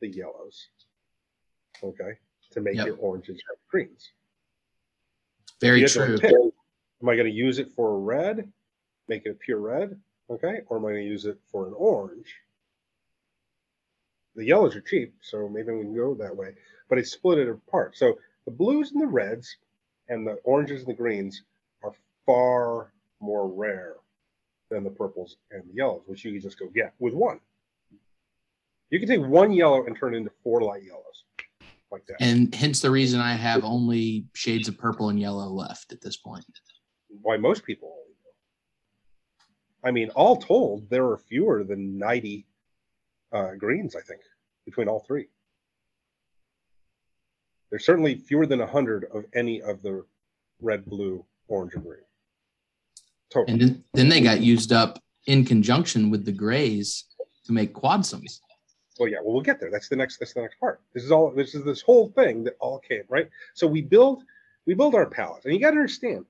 the yellows. Okay. To make Yep. your oranges and greens. Very You had to true. pick, Am I going to use it for a red, make it a pure red? Okay. Or am I going to use it for an orange? The yellows are cheap, so maybe we can go that way. But I split it apart. So the blues and the reds and the oranges and the greens are far more rare than the purples and the yellows, which you can just go get with one. You can take one yellow and turn it into four light yellows like that. And hence the reason I have only shades of purple and yellow left at this point. why most people. I mean, all told, there are fewer than 90 uh, greens, I think, between all three. There's certainly fewer than 100 of any of the red, blue, orange, and green. Total. And then, then they got used up in conjunction with the grays to make quadsums. Well, yeah, well, we'll get there. That's the next. That's the next part. This is all. This is this whole thing that all came right. So we build, we build our palette, and you got to understand.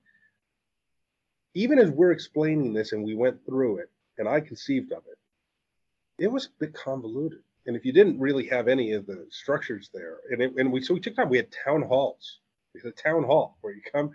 Even as we're explaining this, and we went through it, and I conceived of it, it was a bit convoluted. And if you didn't really have any of the structures there, and it, and we so we took time. We had town halls. We had a town hall where you come,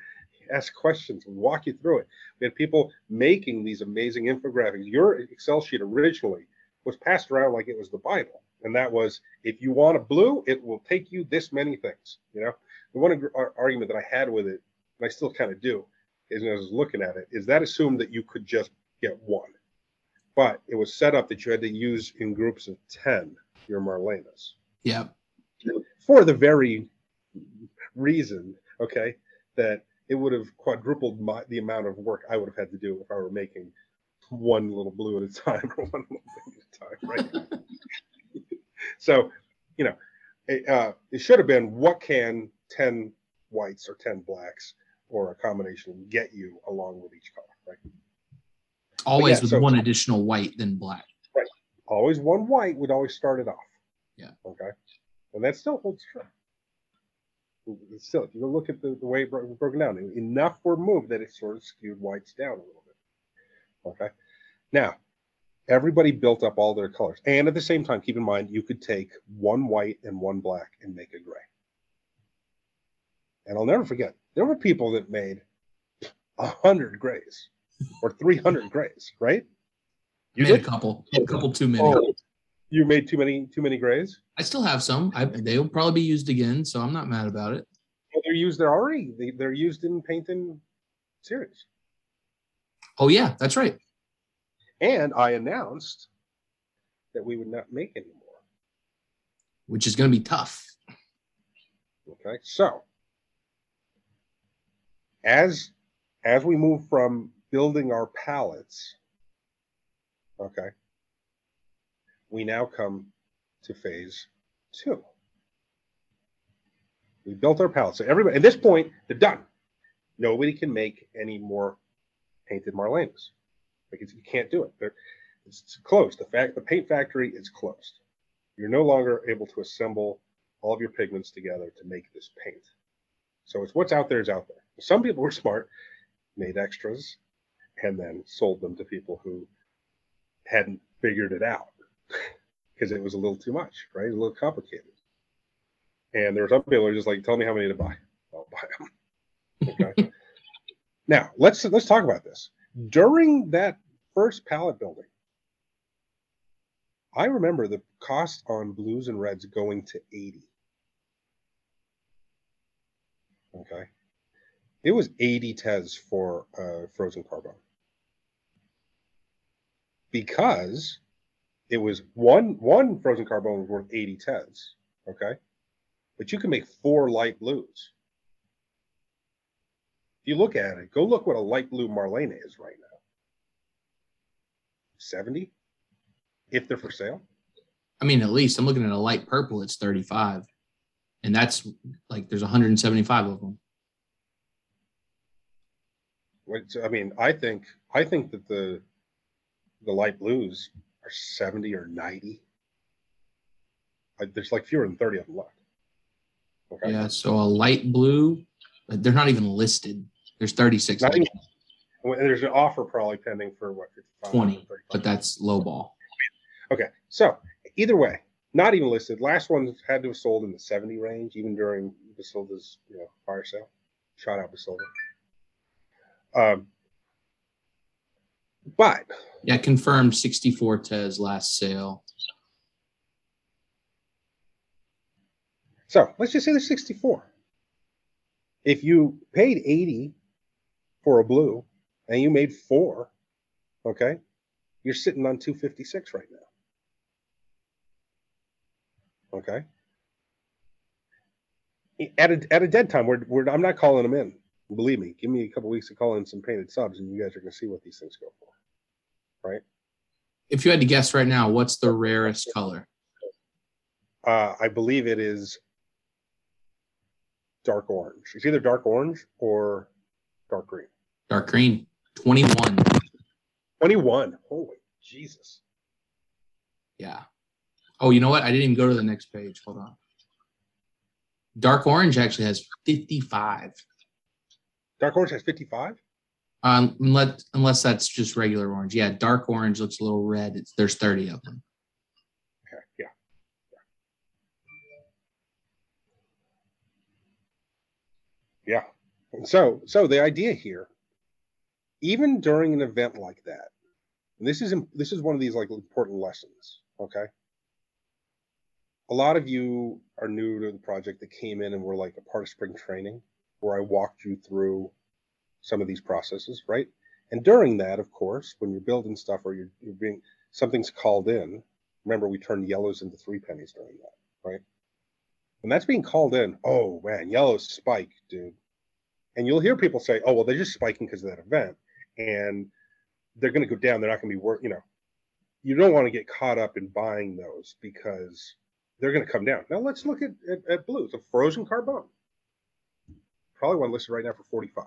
ask questions, we walk you through it. We had people making these amazing infographics. Your Excel sheet originally was passed around like it was the Bible. And that was, if you want a blue, it will take you this many things. You know, the one argument that I had with it, and I still kind of do, is when I was looking at it, is that assumed that you could just get one. But it was set up that you had to use in groups of 10 your Marlenas Yeah. for the very reason, okay, that it would have quadrupled my, the amount of work I would have had to do if I were making one little blue at a time or one little thing at a time, right? so, you know, it, uh, it should have been what can 10 whites or 10 blacks or a combination get you along with each color, right? Always yeah, with so- one additional white than black. Right. Always one white would always start it off. Yeah. Okay. And that still holds true. It's Still, if you look at the, the way it bro- broken down, enough were moved that it sort of skewed whites down a little bit. Okay. Now, everybody built up all their colors. And at the same time, keep in mind, you could take one white and one black and make a gray. And I'll never forget, there were people that made a hundred grays or 300 grays, right? You made did? a couple, a couple too many. Oh, you made too many, too many grays. I still have some. I, they'll probably be used again, so I'm not mad about it. Well, they're used. They're already. They, they're used in painting series. Oh yeah, that's right. And I announced that we would not make any more, which is going to be tough. Okay, so as as we move from building our palettes, okay, we now come to phase two. We built our palettes. So everybody at this point, they're done. Nobody can make any more painted Marlenas. Like you can't do it. They're, it's closed. The fact the paint factory is closed. You're no longer able to assemble all of your pigments together to make this paint. So it's what's out there is out there. Some people were smart, made extras, and then sold them to people who hadn't figured it out because it was a little too much, right? A little complicated. And there were some people who were just like, tell me how many to buy. I'll buy them. Okay. now let's let's talk about this. During that first palette building, I remember the cost on blues and reds going to 80. Okay. It was 80 tez for uh, frozen carbon. Because it was one one frozen carbon was worth 80 tez. Okay. But you can make four light blues. If you look at it, go look what a light blue Marlena is right now. 70 if they're for sale. I mean, at least I'm looking at a light purple, it's 35. And that's like there's 175 of them. I mean, I think I think that the the light blues are 70 or 90. there's like fewer than 30 of them left. Okay. Yeah, so a light blue, they're not even listed. There's 36. Even, there's an offer probably pending for what 20, but that's low ball. Okay, so either way, not even listed. Last one had to have sold in the 70 range, even during Basilda's you know fire sale. Shot out Basilda. Um, but yeah, confirmed 64 Tez last sale. So let's just say there's 64. If you paid 80 for a blue and you made four, okay, you're sitting on 256 right now. Okay. At a, at a dead time, we're, we're, I'm not calling them in. Believe me, give me a couple weeks to call in some painted subs, and you guys are going to see what these things go for. Right? If you had to guess right now, what's the rarest color? Uh, I believe it is dark orange. It's either dark orange or dark green. Dark green. 21. 21. Holy Jesus. Yeah. Oh, you know what? I didn't even go to the next page. Hold on. Dark orange actually has 55. Dark orange has 55? Um, unless unless that's just regular orange. Yeah, dark orange looks a little red. It's there's 30 of them. Okay, yeah. Yeah. And so so the idea here, even during an event like that, this is this is one of these like important lessons, okay? A lot of you are new to the project that came in and were like a part of spring training where I walked you through some of these processes, right? And during that, of course, when you're building stuff or you're, you're being something's called in, remember we turned yellows into three pennies during that, right? And that's being called in. Oh man, yellows spike, dude. And you'll hear people say, "Oh, well, they're just spiking because of that event, and they're going to go down. They're not going to be worth." You know, you don't want to get caught up in buying those because they're going to come down. Now let's look at, at, at It's A frozen carbon probably one listed right now for 45.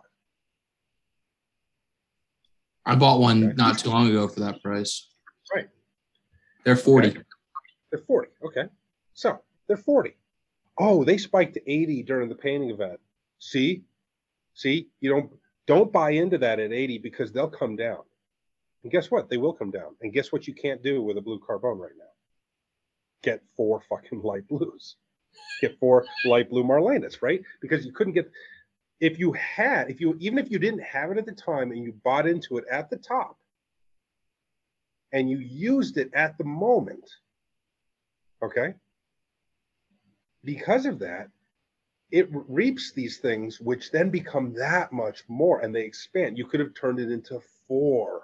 I bought one okay. not too long ago for that price. Right. They're 40. Okay. They're 40. Okay. So they're 40. Oh, they spiked to 80 during the painting event. See? See, you don't don't buy into that at 80 because they'll come down. And guess what? They will come down. And guess what you can't do with a blue carbone right now? Get four fucking light blues. Get four light blue Marlenas, right? Because you couldn't get if you had, if you even if you didn't have it at the time and you bought into it at the top and you used it at the moment, okay? Because of that, it reaps these things which then become that much more and they expand. You could have turned it into four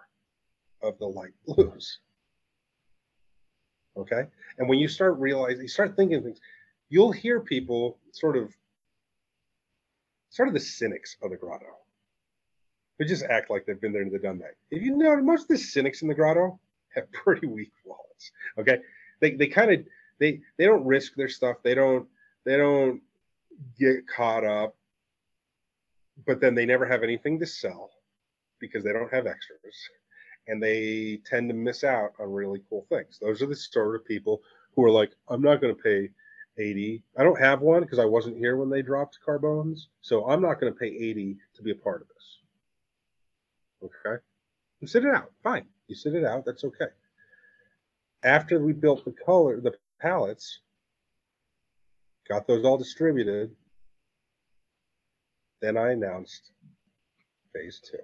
of the light blues. Okay. And when you start realizing, you start thinking things, you'll hear people sort of, sort of the cynics of the grotto. They just act like they've been there and done that. If you know, most of the cynics in the grotto have pretty weak wallets. Okay. They, they kind of, they, they don't risk their stuff. They don't, they don't get caught up, but then they never have anything to sell because they don't have extras and they tend to miss out on really cool things. Those are the sort of people who are like, I'm not going to pay 80. I don't have one because I wasn't here when they dropped carbones. So I'm not going to pay 80 to be a part of this. Okay. You sit it out. Fine. You sit it out. That's okay. After we built the color, the palettes, got those all distributed, then I announced phase two.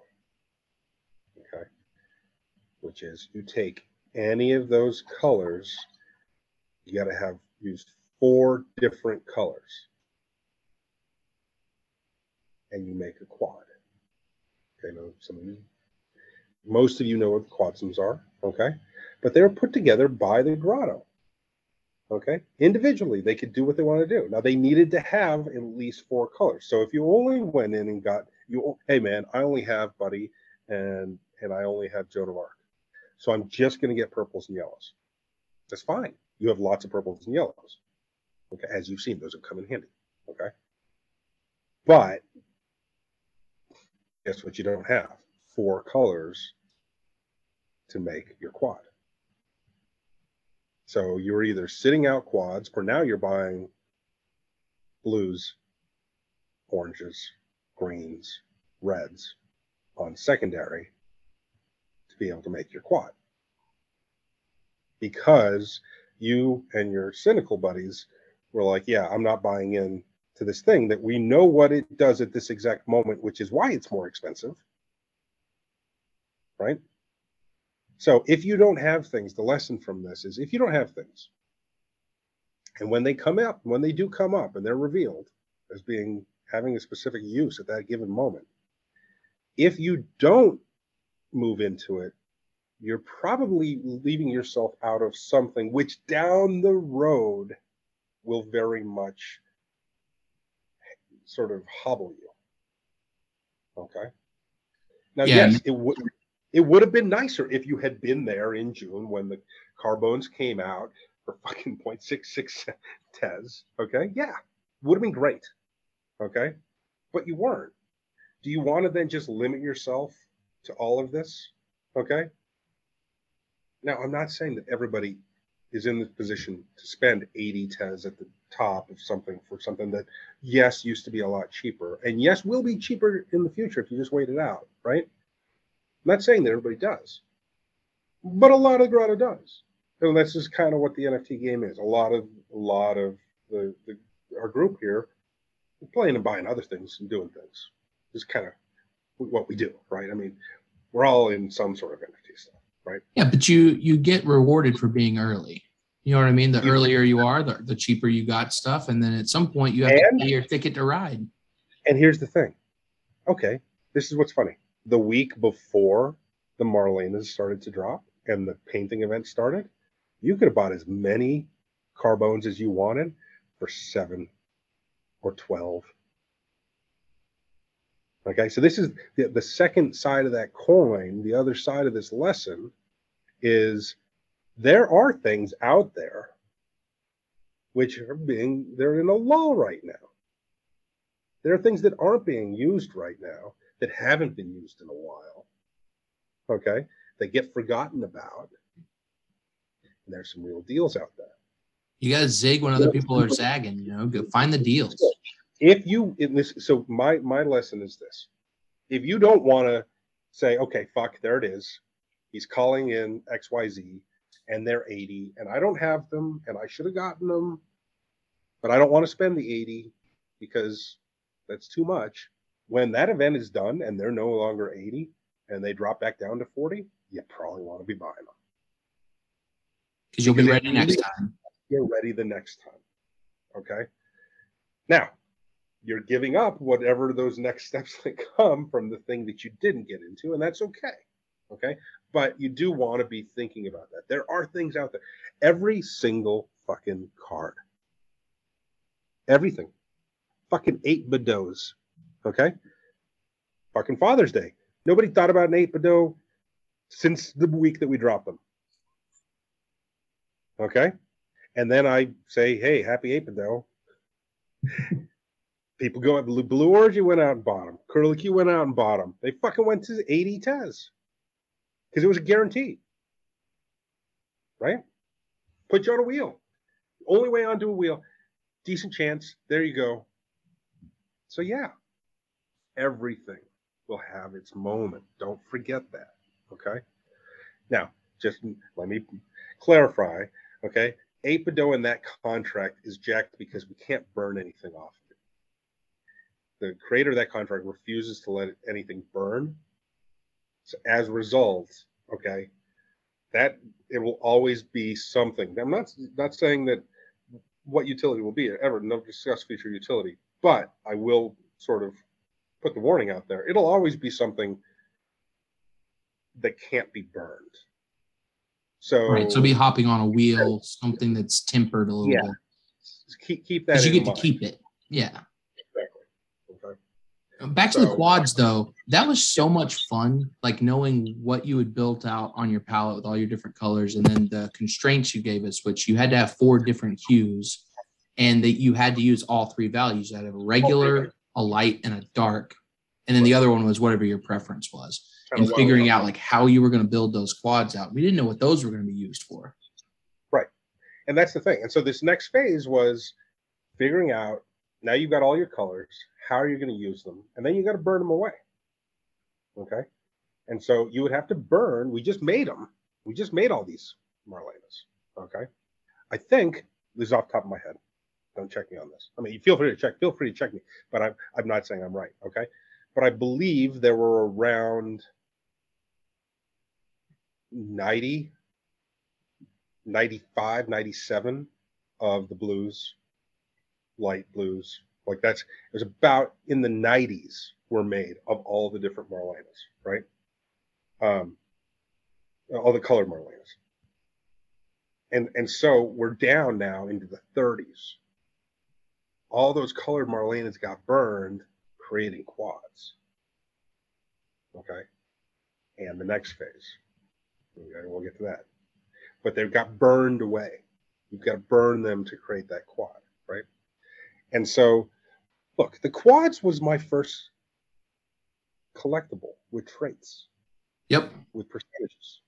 Which is you take any of those colors, you got to have used four different colors. And you make a quad. Okay, now some of you, most of you know what the quadsums are, okay? But they were put together by the grotto. Okay, individually they could do what they want to do. Now they needed to have at least four colors. So if you only went in and got you, hey man, I only have Buddy and and I only have Joan of Arc, so I'm just going to get purples and yellows. That's fine. You have lots of purples and yellows. Okay, as you've seen, those have come in handy. Okay, but guess what? You don't have four colors to make your quad. So you're either sitting out quads or now you're buying blues, oranges, greens, reds on secondary to be able to make your quad. Because you and your cynical buddies were like, yeah, I'm not buying in to this thing that we know what it does at this exact moment, which is why it's more expensive. Right? So if you don't have things, the lesson from this is if you don't have things, and when they come up, when they do come up and they're revealed as being having a specific use at that given moment, if you don't move into it, you're probably leaving yourself out of something which down the road will very much sort of hobble you. Okay. Now, Yeah. yes, it would it would have been nicer if you had been there in June when the carbones came out for fucking 0.66 tez. Okay. Yeah. Would have been great. Okay. But you weren't. Do you want to then just limit yourself to all of this? Okay. Now, I'm not saying that everybody is in the position to spend 80 tez at the top of something for something that, yes, used to be a lot cheaper. And yes, will be cheaper in the future if you just wait it out. Right. I'm not saying that everybody does, but a lot of the grotto does. And that's just kind of what the NFT game is. A lot of a lot of the, the our group here playing and buying other things and doing things. Is kind of what we do, right? I mean, we're all in some sort of NFT stuff, right? Yeah, but you you get rewarded for being early. You know what I mean? The earlier you are, the, the cheaper you got stuff, and then at some point you have And- to pay your ticket to ride. And here's the thing. Okay, this is what's funny. The week before the Marlenas started to drop and the painting event started, you could have bought as many carbones as you wanted for seven or 12. Okay, so this is the, the second side of that coin. The other side of this lesson is there are things out there which are being, they're in a lull right now. There are things that aren't being used right now that haven't been used in a while. Okay, they get forgotten about. And there's some real deals out there. You got to zig when other people are zagging. You know, go find the deals. If you in this, so my my lesson is this: if you don't want to say, okay, fuck, there it is, he's calling in XYZ and they're 80 and I don't have them and I should have gotten them, but I don't want to spend the 80 because that's too much. When that event is done and they're no longer 80 and they drop back down to 40, you probably want to be buying them. Because you'll be ready next time. You're ready the next time. Okay. Now, you're giving up whatever those next steps that come from the thing that you didn't get into, and that's okay. Okay. But you do want to be thinking about that. There are things out there. Every single fucking card. Everything. Fucking eight Badeaus. Okay. Fucking Father's Day. Nobody thought about an eight Badeau since the week that we dropped them. Okay. And then I say, hey, happy eight Badeau. People go at Blue, Blue Orgy went out and bought them. Curlicue went out and bought them. They fucking went to 80 Tez because it was a guarantee. Right? Put you on a wheel. Only way onto a wheel. Decent chance. There you go. So, yeah, everything will have its moment. Don't forget that. Okay. Now, just let me clarify. Okay. Badeau in that contract is jacked because we can't burn anything off. The creator of that contract refuses to let anything burn. So as a result, okay, that it will always be something. I'm not not saying that what utility will be ever. No discuss future utility, but I will sort of put the warning out there. It'll always be something that can't be burned. So Right. So be hopping on a wheel, something that's tempered a little Yeah. bit. keep keep that. Because you get to keep it. Yeah. Back to the quads though, that was so much fun. Like knowing what you had built out on your palette with all your different colors, and then the constraints you gave us, which you had to have four different hues, and that you had to use all three values. You had a regular, a light, and a dark, and then the other one was whatever your preference was. And figuring out like how you were going to build those quads out. We didn't know what those were going to be used for. Right, and that's the thing. And so this next phase was figuring out now you've got all your colors, how are you going to use them? And then you got to burn them away. Okay. And so you would have to burn, we just made them. We just made all these Marlenas. Okay. I think this is off the top of my head. Don't check me on this. I mean, feel free to check, feel free to check me, but I'm, I'm not saying I'm right. Okay. But I believe there were around 90 95, 97 of the blues, light blues. Like that's it was about in the 90s were made of all the different Marlenas, right? Um, all the colored Marlenas. And and so we're down now into the 30s. All those colored Marlenas got burned, creating quads. Okay. And the next phase. Okay, we'll get to that but they've got burned away. You've got to burn them to create that quad, right? And so, look, the quads was my first collectible with traits, Yep. with percentages,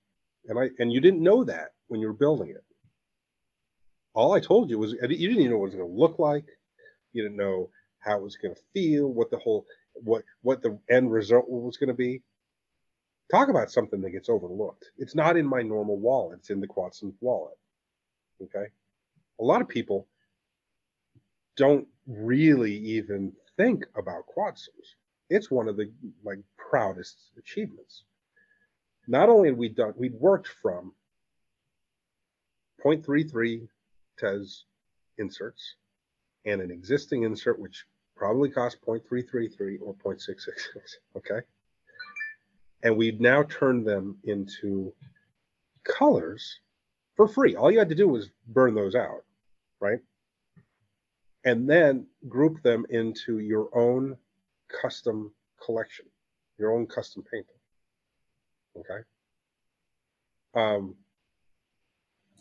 and I and you didn't know that when you were building it. All I told you was you didn't even know what it was going to look like. You didn't know how it was going to feel, what the whole what what the end result was going to be talk about something that gets overlooked. It's not in my normal wallet. It's in the Quadsum wallet. Okay. A lot of people don't really even think about Quadsums. It's one of the like proudest achievements. Not only had we done, we'd worked from 0.33 Tez inserts and an existing insert, which probably cost 0.333 or 0.666. Okay and we've now turned them into colors for free. All you had to do was burn those out, right? And then group them into your own custom collection, your own custom painting. Okay. Um,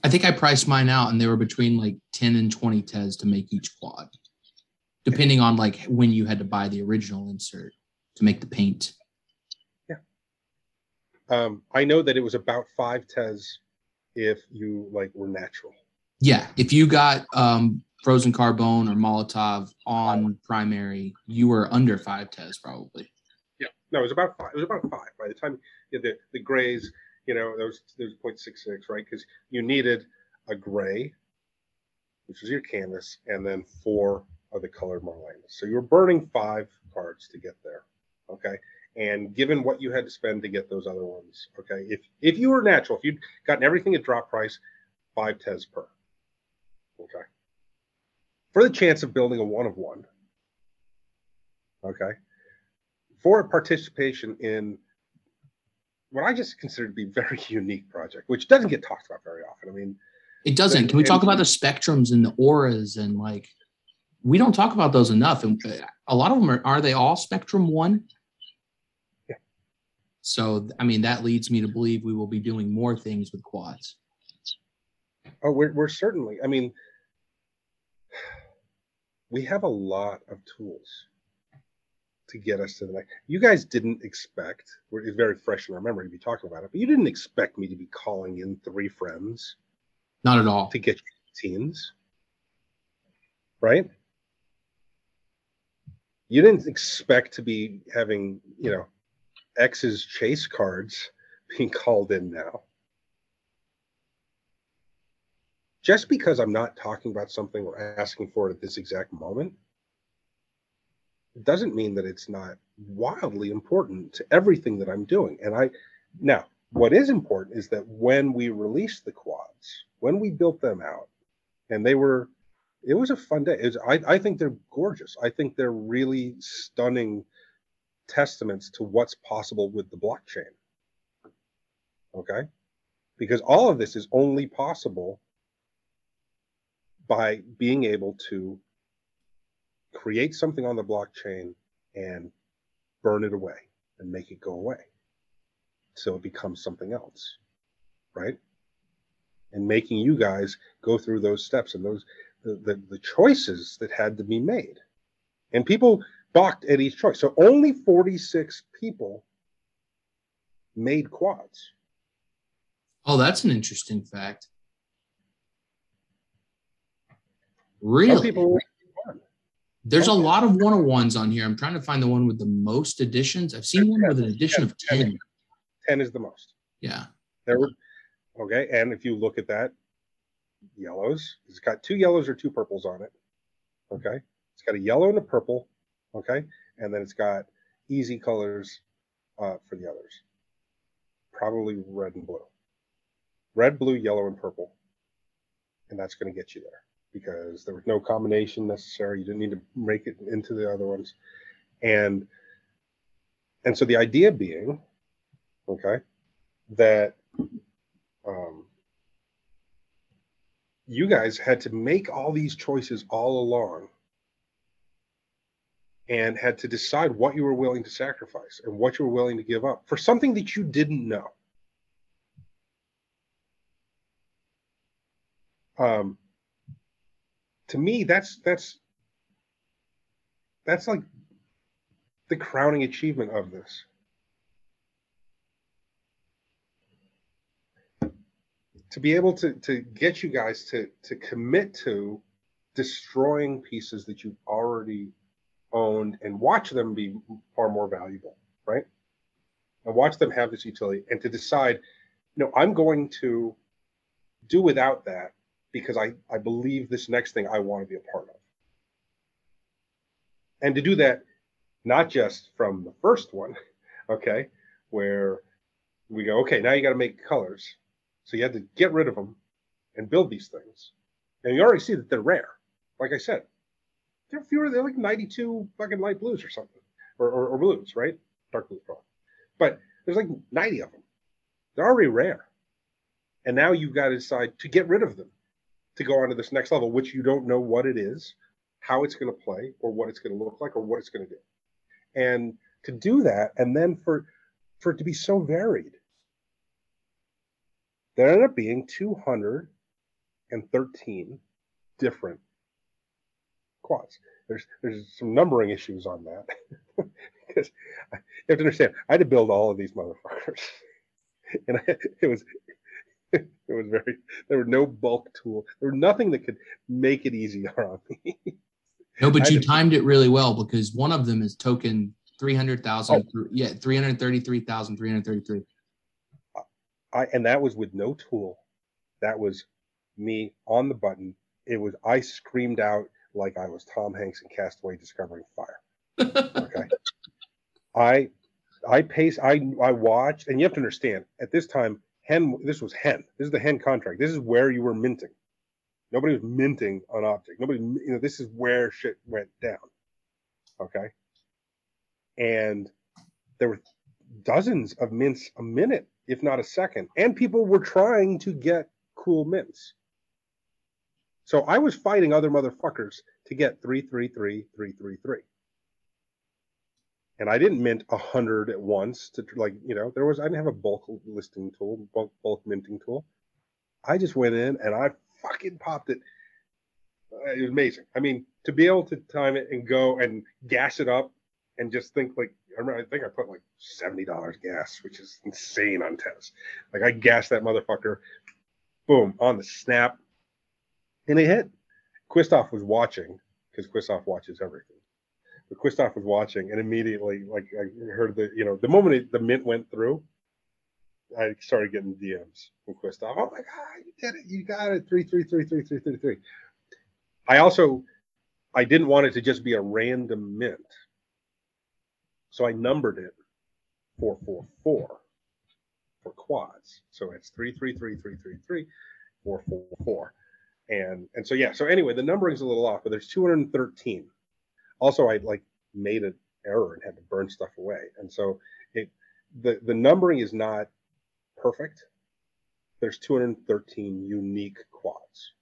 I think I priced mine out and they were between like 10 and 20 Tez to make each quad, depending on like when you had to buy the original insert to make the paint. Yeah. Um, I know that it was about five tez if you like were natural. Yeah. If you got um, Frozen Carbone or Molotov on primary, you were under five Tez probably. Yeah, no, it was about five. It was about five by the time you had the the grays You know, those those 0.66, right? Because you needed a gray, which is your canvas, and then four of the colored Marlena. So you were burning five cards to get there. Okay. And given what you had to spend to get those other ones, okay, if if you were natural, if you'd gotten everything at drop price, five tez per. Okay. For the chance of building a one of one. Okay. For a participation in what I just consider to be a very unique project, which doesn't get talked about very often. I mean, it doesn't. Can we talk about the spectrums and the auras and like we don't talk about those enough? And uh, a lot of them are are they all spectrum one? Yeah. So I mean that leads me to believe we will be doing more things with quads. Oh, we're we're certainly. I mean, we have a lot of tools to get us to the next. You guys didn't expect. It's very fresh in our memory to be talking about it, but you didn't expect me to be calling in three friends Not at all. to get teens, right? You didn't expect to be having, you know, X's chase cards being called in now. Just because I'm not talking about something or asking for it at this exact moment, doesn't mean that it's not wildly important to everything that I'm doing. And I, now, what is important is that when we released the quads, when we built them out, and they were, it was a fun day. Was, I, I think they're gorgeous. I think they're really stunning testaments to what's possible with the blockchain. Okay? Because all of this is only possible by being able to create something on the blockchain and burn it away and make it go away. So it becomes something else right? And making you guys go through those steps and those the, the, the choices that had to be made. And people balked at each choice. So only 46 people made quads. Oh, that's an interesting fact. Some Really? people. There's a lot of one on ones on here. I'm trying to find the one with the most additions. I've seen one with an addition of 10. 10 is the most Yeah. There were okay, and if you look at that, yellows, it's got two yellows or two purples on it. Okay, it's got a yellow and a purple. Okay, and then it's got easy colors uh, for the others. Probably red and blue. Red, blue, yellow, and purple, and that's going to get you there because there was no combination necessary. You didn't need to make it into the other ones, and and so the idea being, okay, that um, you guys had to make all these choices all along and had to decide what you were willing to sacrifice and what you were willing to give up for something that you didn't know. Um, to me, that's that's that's like the crowning achievement of this. to be able to to get you guys to to commit to destroying pieces that you've already owned and watch them be far more valuable right and watch them have this utility and to decide you know i'm going to do without that because i i believe this next thing i want to be a part of and to do that not just from the first one okay where we go okay now you got to make colors so you had to get rid of them and build these things. And you already see that they're rare. Like I said, they're fewer, they're like 92 fucking light blues or something, or, or, or blues, right? Dark blues, probably. But there's like 90 of them. They're already rare. And now you've got to decide to get rid of them to go on to this next level, which you don't know what it is, how it's going to play, or what it's going to look like, or what it's going to do. And to do that, and then for for it to be so varied, there ended up being 213 different quads. There's there's some numbering issues on that because you have to understand I had to build all of these motherfuckers, and I, it was it was very there were no bulk tool there was nothing that could make it easier on me. No, but I you timed it really well because one of them is token 300,000. Oh. Yeah, 333,333. I and that was with no tool. That was me on the button. It was I screamed out like I was Tom Hanks in Castaway Discovering Fire. Okay. I I pace I I watched and you have to understand at this time hen this was hen. This is the hen contract. This is where you were minting. Nobody was minting on objkt. Nobody you know this is where shit went down. Okay. And there were dozens of mints a minute, if not a second. And people were trying to get cool mints. So I was fighting other motherfuckers to get 333, 333. And I didn't mint a hundred at once to like, you know, there was, I didn't have a bulk listing tool, bulk, bulk minting tool. I just went in and I fucking popped it. Uh, It was amazing. I mean, to be able to time it and go and gas it up and just think like, I remember, I think I put like $70 gas, which is insane on Tez. Like I gassed that motherfucker, boom, on the snap, and it hit. Quistoff was watching because Quistoff watches everything. But Quistoff was watching, and immediately, like I heard the, you know, the moment it, the mint went through, I started getting DMs from Quistoff. Oh my god, you did it! You got it! Three, three, three, three, three, three, three. I also, I didn't want it to just be a random mint, so I numbered it four, four, four for quads. So it's three, three, three, three, three, three, four, four, four and and so yeah so anyway the numbering's a little off but there's 213 also i like made an error and had to burn stuff away. And so it the the numbering is not perfect. There's 213 unique quads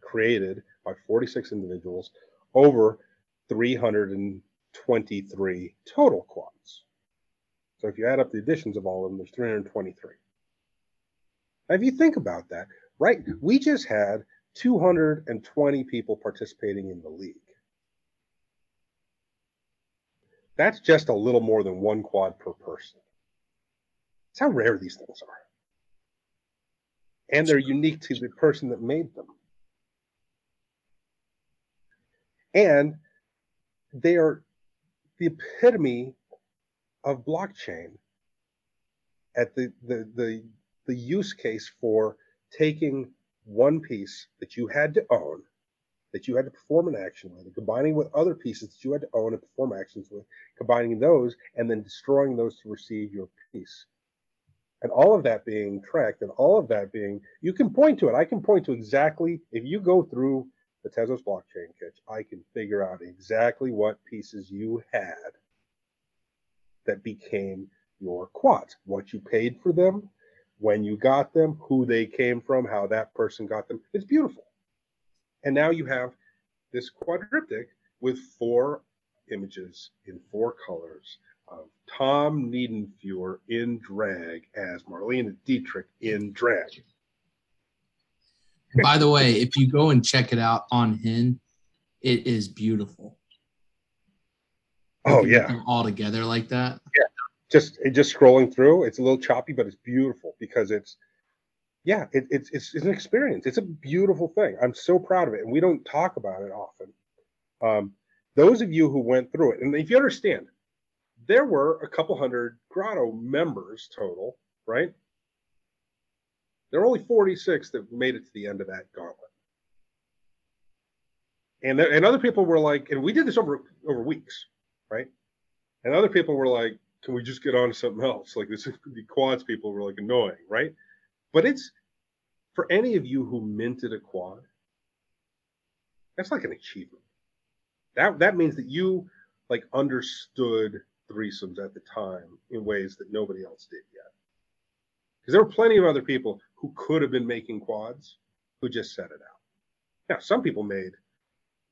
created by 46 individuals over 323 total quads. So if you add up the additions of all of them there's 323 now if you think about that right? We just had 220 people participating in the league. That's just a little more than one quad per person. That's how rare these things are. And they're unique to the person that made them. And they are the epitome of blockchain at the, the, the, the use case for taking one piece that you had to own, that you had to perform an action with, and combining with other pieces that you had to own and perform actions with, combining those, and then destroying those to receive your piece. And all of that being tracked, and all of that being, you can point to it. I can point to exactly, if you go through the Tezos blockchain catch, I can figure out exactly what pieces you had that became your quads, what you paid for them, when you got them, who they came from, how that person got them. It's beautiful. And now you have this quadriptych with four images in four colors of Tom Niedenfuer in drag as Marlene Dietrich in drag. By the way, if you go and check it out on Hen, it is beautiful. Oh If you put yeah, all together like that. Just just scrolling through. It's a little choppy, but it's beautiful because it's yeah, it, it's it's it's an experience. It's a beautiful thing. I'm so proud of it, and we don't talk about it often. Um, those of you who went through it, and if you understand, there were a couple hundred Grotto members total, right? There were only 46 that made it to the end of that gauntlet. And there, and other people were like, and we did this over over weeks, right? And other people were like, can we just get on to something else? Like this, the quads people were like annoying, right? But it's for any of you who minted a quad, that's like an achievement. That that means that you like understood threesomes at the time in ways that nobody else did yet. Because there were plenty of other people who could have been making quads who just set it out. Now, some people made,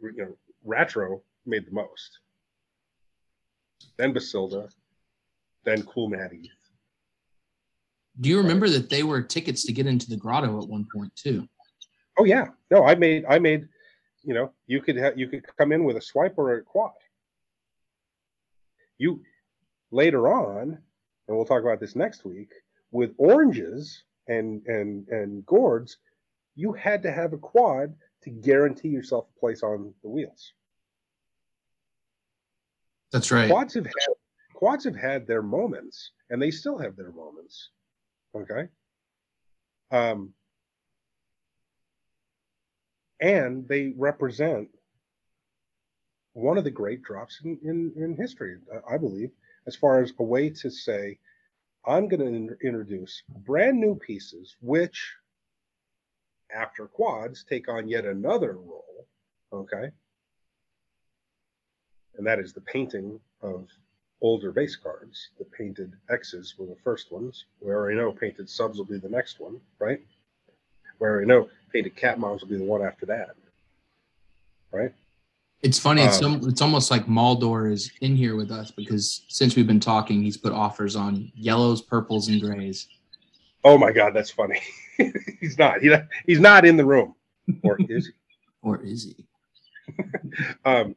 you know, Ratro made the most. Then Basilda, then Cool Maddie. Do you remember that they were tickets to get into the grotto at one point too? Oh yeah, no, I made I made, you know, you could have you could come in with a swipe or a quad. You later on, and we'll talk about this next week, with oranges and and and gourds, you had to have a quad to guarantee yourself a place on the wheels. That's right. Quads have had quads have had their moments and they still have their moments. Okay. Um, and they represent one of the great drops in, in, in history, I believe, as far as a way to say, I'm going to in- introduce brand new pieces, which after quads take on yet another role. Okay. And that is the painting of older base cards. The painted X's were the first ones. We already know painted subs will be the next one, right? We already know painted cat moms will be the one after that, right? It's funny. It's Um, some, it's almost like Maldor is in here with us because since we've been talking, he's put offers on yellows, purples, and grays. Oh my God, that's funny. he's not. He, he's not in the room, or is he? Or is he? Um,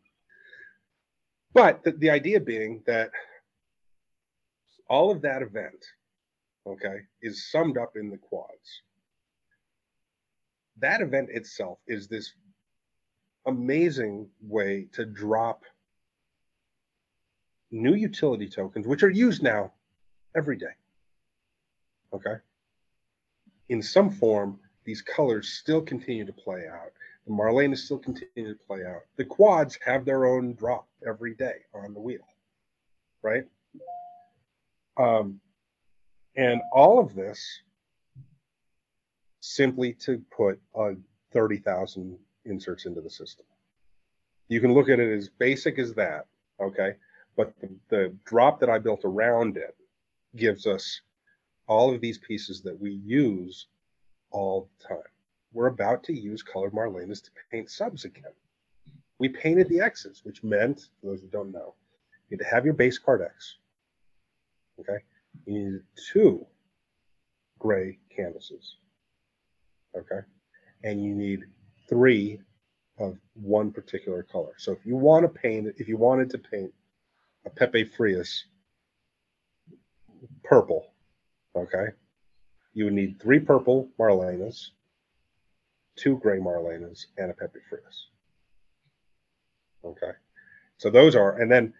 but the, the idea being that all of that event, okay, is summed up in the quads. That event itself is this amazing way to drop new utility tokens, which are used now every day. Okay. In some form, these colors still continue to play out. The Marlena still continue to play out. The quads have their own drop every day on the wheel, right? Um, and all of this simply to put uh, 30,000 inserts into the system. You can look at it as basic as that, okay? But the, the drop that I built around it gives us all of these pieces that we use all the time. We're about to use colored Marlenas to paint subs again. We painted the X's, which meant, for those who don't know, you had to have your base card X. Okay? You needed two gray canvases. Okay? And you need three of one particular color. So if you want to paint if you wanted to paint a Pepe Frias purple, okay, you would need three purple Marlenas, two gray Marlenas, and a Pepe Frias. Okay. So those are, and then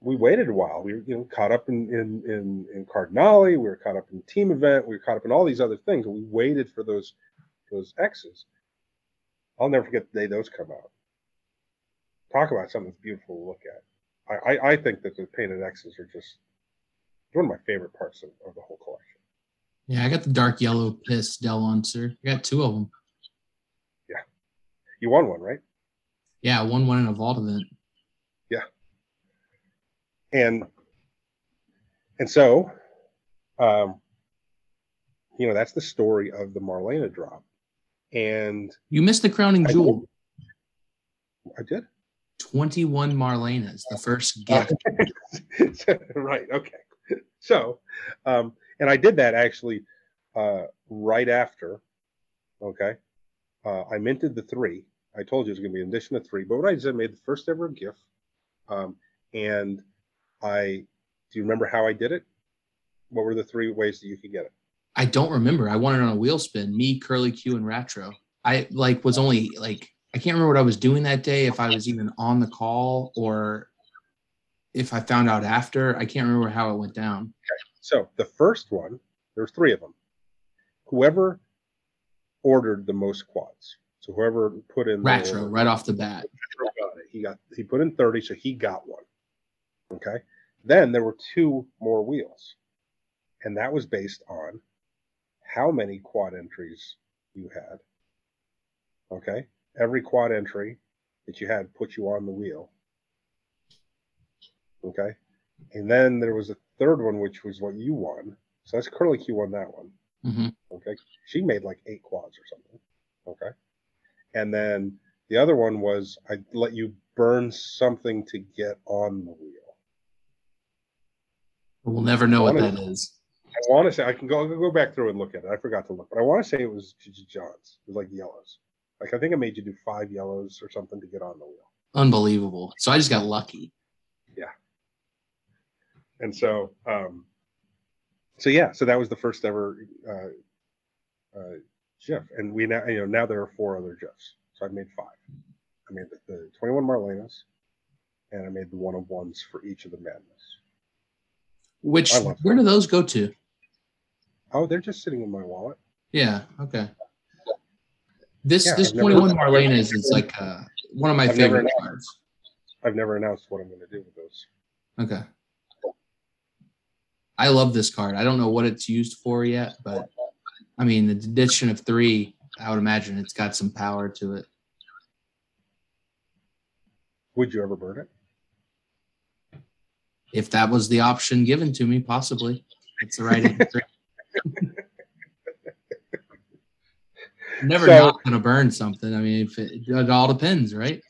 we waited a while. We were, you know, caught up in in in, in Cardinali. We were caught up in team event. We were caught up in all these other things. And we waited for those those X's. I'll never forget the day those come out. Talk about something that's beautiful to look at. I, I, I think that the painted X's are just one of my favorite parts of, of the whole collection. Yeah, I got the dark yellow piss Del sir. I got two of them. You won one, right? Yeah, one won one in a vault event. Yeah. And and so um you know that's the story of the marlena drop and You missed the crowning I jewel. i did 21 Marlenas, the first gift. right okay so um and i did that actually uh right after okay uh i minted the three i told you it was going to be an addition of three but what i did I made the first ever gift um and i do you remember how i did it what were the three ways that you could get it I don't remember. I won it on a wheel spin. Me, Curly Q, and Ratro. I like was only like I can't remember what I was doing that day. If I was even on the call or if I found out after. I can't remember how it went down. So the first one, there's three of them. Whoever ordered the most quads. So whoever put in Ratro order- right off the bat. Got it. He got he put in 30, so he got one. Okay. Then there were two more wheels. And that was based on how many quad entries you had. Okay. Every quad entry that you had put you on the wheel. Okay. And then there was a third one, which was what you won. So that's Curly Q won that one. Hmm Okay. She made like eight quads or something. Okay. And then the other one was I let you burn something to get on the wheel. We'll never know what that is. I want to say I can go I'll go back through and look at it. I forgot to look, but I want to say it was J- John's. It was like yellows. Like I think I made you do five yellows or something to get on the wheel. Unbelievable. So I just got lucky. Yeah. And so, um, so yeah, so that was the first ever uh, uh, GIF, and we now you know now there are four other GIFs. So I've made five. I made the, the 21 Marlenas, and I made the one of ones for each of the madness. Which where do those go to? Oh, they're just sitting in my wallet. Yeah. Okay. This Yeah, this I've never- 21 Marlenas is like uh, one of my I've favorite cards. I've never announced what I'm going to do with those. Okay. I love this card. I don't know what it's used for yet, but I mean, the addition of three, I would imagine it's got some power to it. Would you ever burn it? If that was the option given to me, possibly. It's the right answer. Never So- not going to burn something. I mean, if it, it all depends, right?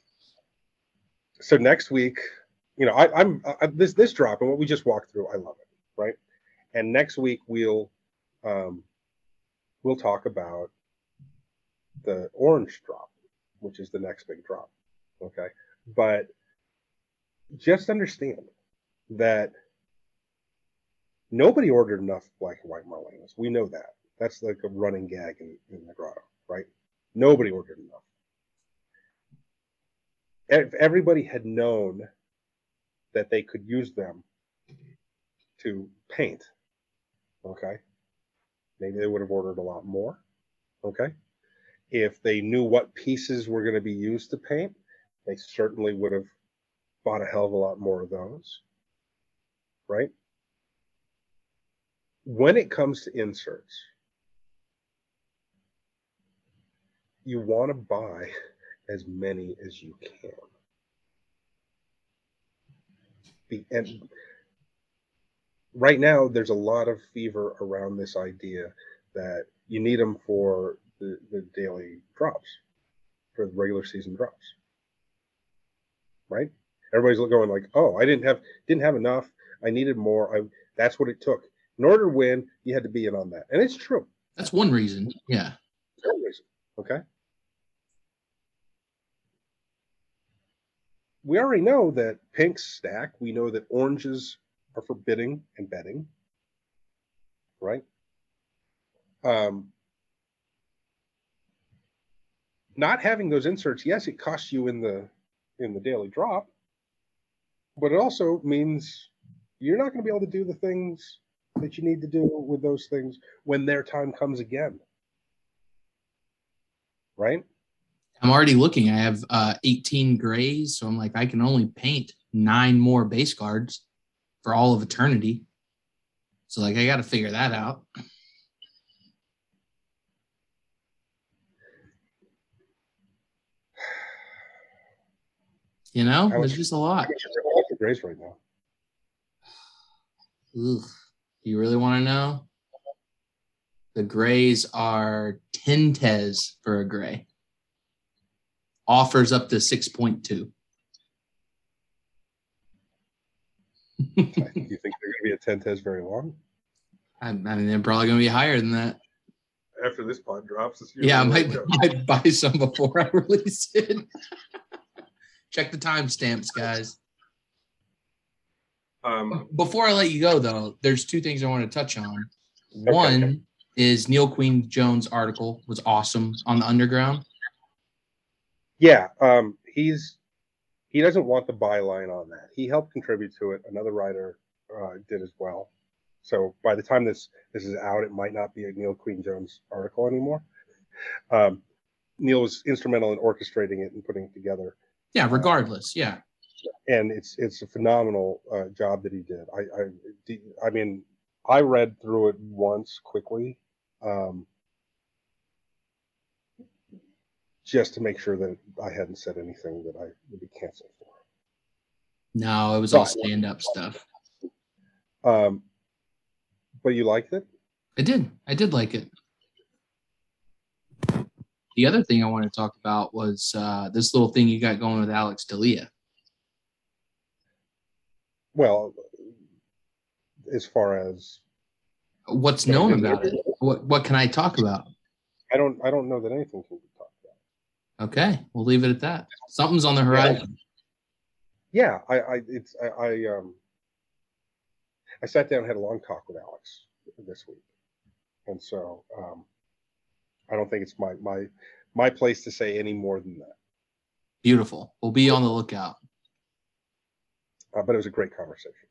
So next week, you know, I, I'm I, this this drop and what we just walked through. I love it, right? And next week we'll um, we'll talk about the orange drop, which is the next big drop. Okay, but just understand that nobody ordered enough black and white Marlenas. We know that. That's like a running gag in, in the grotto, right? Nobody ordered enough. If everybody had known that they could use them to paint, okay, maybe they would have ordered a lot more, okay. If they knew what pieces were going to be used to paint, they certainly would have bought a hell of a lot more of those, right? When it comes to inserts, you want to buy as many as you can. And right now, there's a lot of fever around this idea that you need them for the, the daily drops, for the regular season drops. Right? Everybody's going like, "Oh, I didn't have didn't have enough. I needed more. I that's what it took. In order to win, you had to be in on that." And it's true. That's one reason. Yeah. One reason, Okay. We already know that pinks stack. We know that oranges are for bidding and betting. Right? Um, not having those inserts, yes, it costs you in the in the daily drop, but it also means you're not going to be able to do the things that you need to do with those things when their time comes again. Right? I'm already looking. I have uh, 18 grays, so I'm like, I can only paint nine more base cards for all of eternity. So like, I got to figure that out. You know, there's just a lot. What's the grace right now? Ugh. You really want to know? The grays are 10 tez for a gray. Offers up to 6.2. Do you think they're going to be at 10 tez very long? I, I mean, they're probably going to be higher than that. After this pod drops, this Yeah, I might, might buy some before I release it. Check the timestamps, guys. Um, Before I let you go, though, there's two things I want to touch on. One is Neil Queen Jones' article was awesome on the underground. yeah, um, he's he doesn't want the byline on that. He helped contribute to it. Another writer uh, did as well. So by the time this this is out, it might not be a Neil Queen Jones article anymore. Um, Neil was instrumental in orchestrating it and putting it together. Yeah, regardless. Yeah. and it's it's a phenomenal uh, job that he did. I, I I mean I read through it once quickly, um, just to make sure that I hadn't said anything that I would be canceled for. No, it was all stand up stuff. Um, but you liked it? I did. I did like it. The other thing I wanted to talk about was uh, this little thing you got going with Alex Dalia. Well, as far as What's known about it? What What can I talk about? I don't I don't know that anything can be. Okay, we'll leave it at that. Something's on the horizon. Yeah, I, I it's I, I um I sat down and had a long talk with Alex this week, and so um, I don't think it's my my my place to say any more than that. Beautiful. We'll be on the lookout. Uh, but it was a great conversation.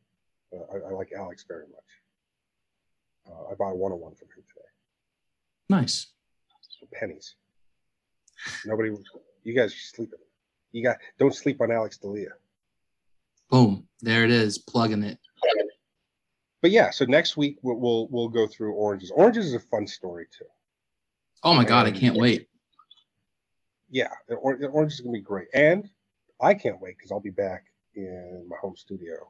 Uh, I, I like Alex very much. Uh, I bought a one on one from him today Nice. for pennies. Nobody, you guys are sleeping. You got don't sleep on Alex Dalia. Boom. There it is. Plugging it. But yeah, so next week we'll we'll, we'll go through oranges. Oranges is a fun story too. Oh my God. I can't wait. Yeah, or- orange is gonna be great, and I can't wait because I'll be back in my home studio,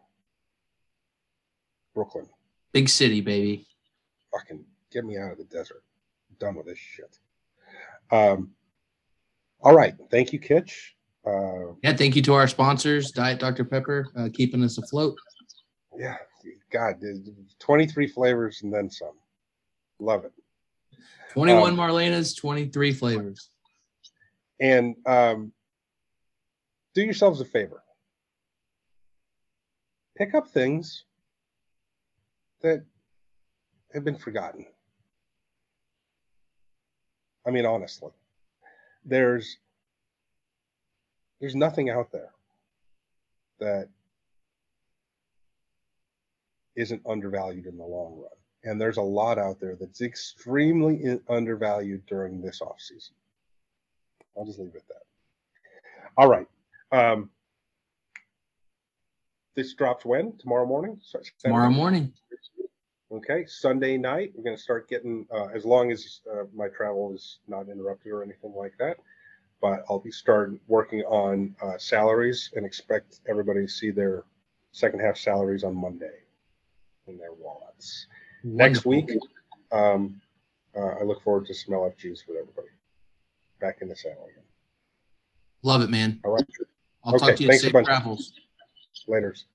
Brooklyn. Big city, baby. Fucking get me out of the desert. I'm done with this shit. Um. All right, thank you, Kitch. Uh, Yeah. Thank you to our sponsors, Diet Dr. Pepper, uh, keeping us afloat. yeah, God, 23 flavors and then some. Love it. 21 Um, Marlenas, 23 flavors. And um, do yourselves a favor. Pick up things that have been forgotten. I mean, honestly, there's there's nothing out there that isn't undervalued in the long run. And there's a lot out there that's extremely undervalued during this off season. I'll just leave it at that. All right. Um, this drops when? Tomorrow morning? Tomorrow morning. Okay. Sunday night, we're going to start getting, uh, as long as uh, my travel is not interrupted or anything like that. But I'll be starting working on uh, salaries and expect everybody to see their second half salaries on Monday in their wallets. Next week, um, uh, I look forward to some LFGs with everybody back in the saddle again. Love it, man. All right. I'll Okay, talk to you. Safe travels. Laters.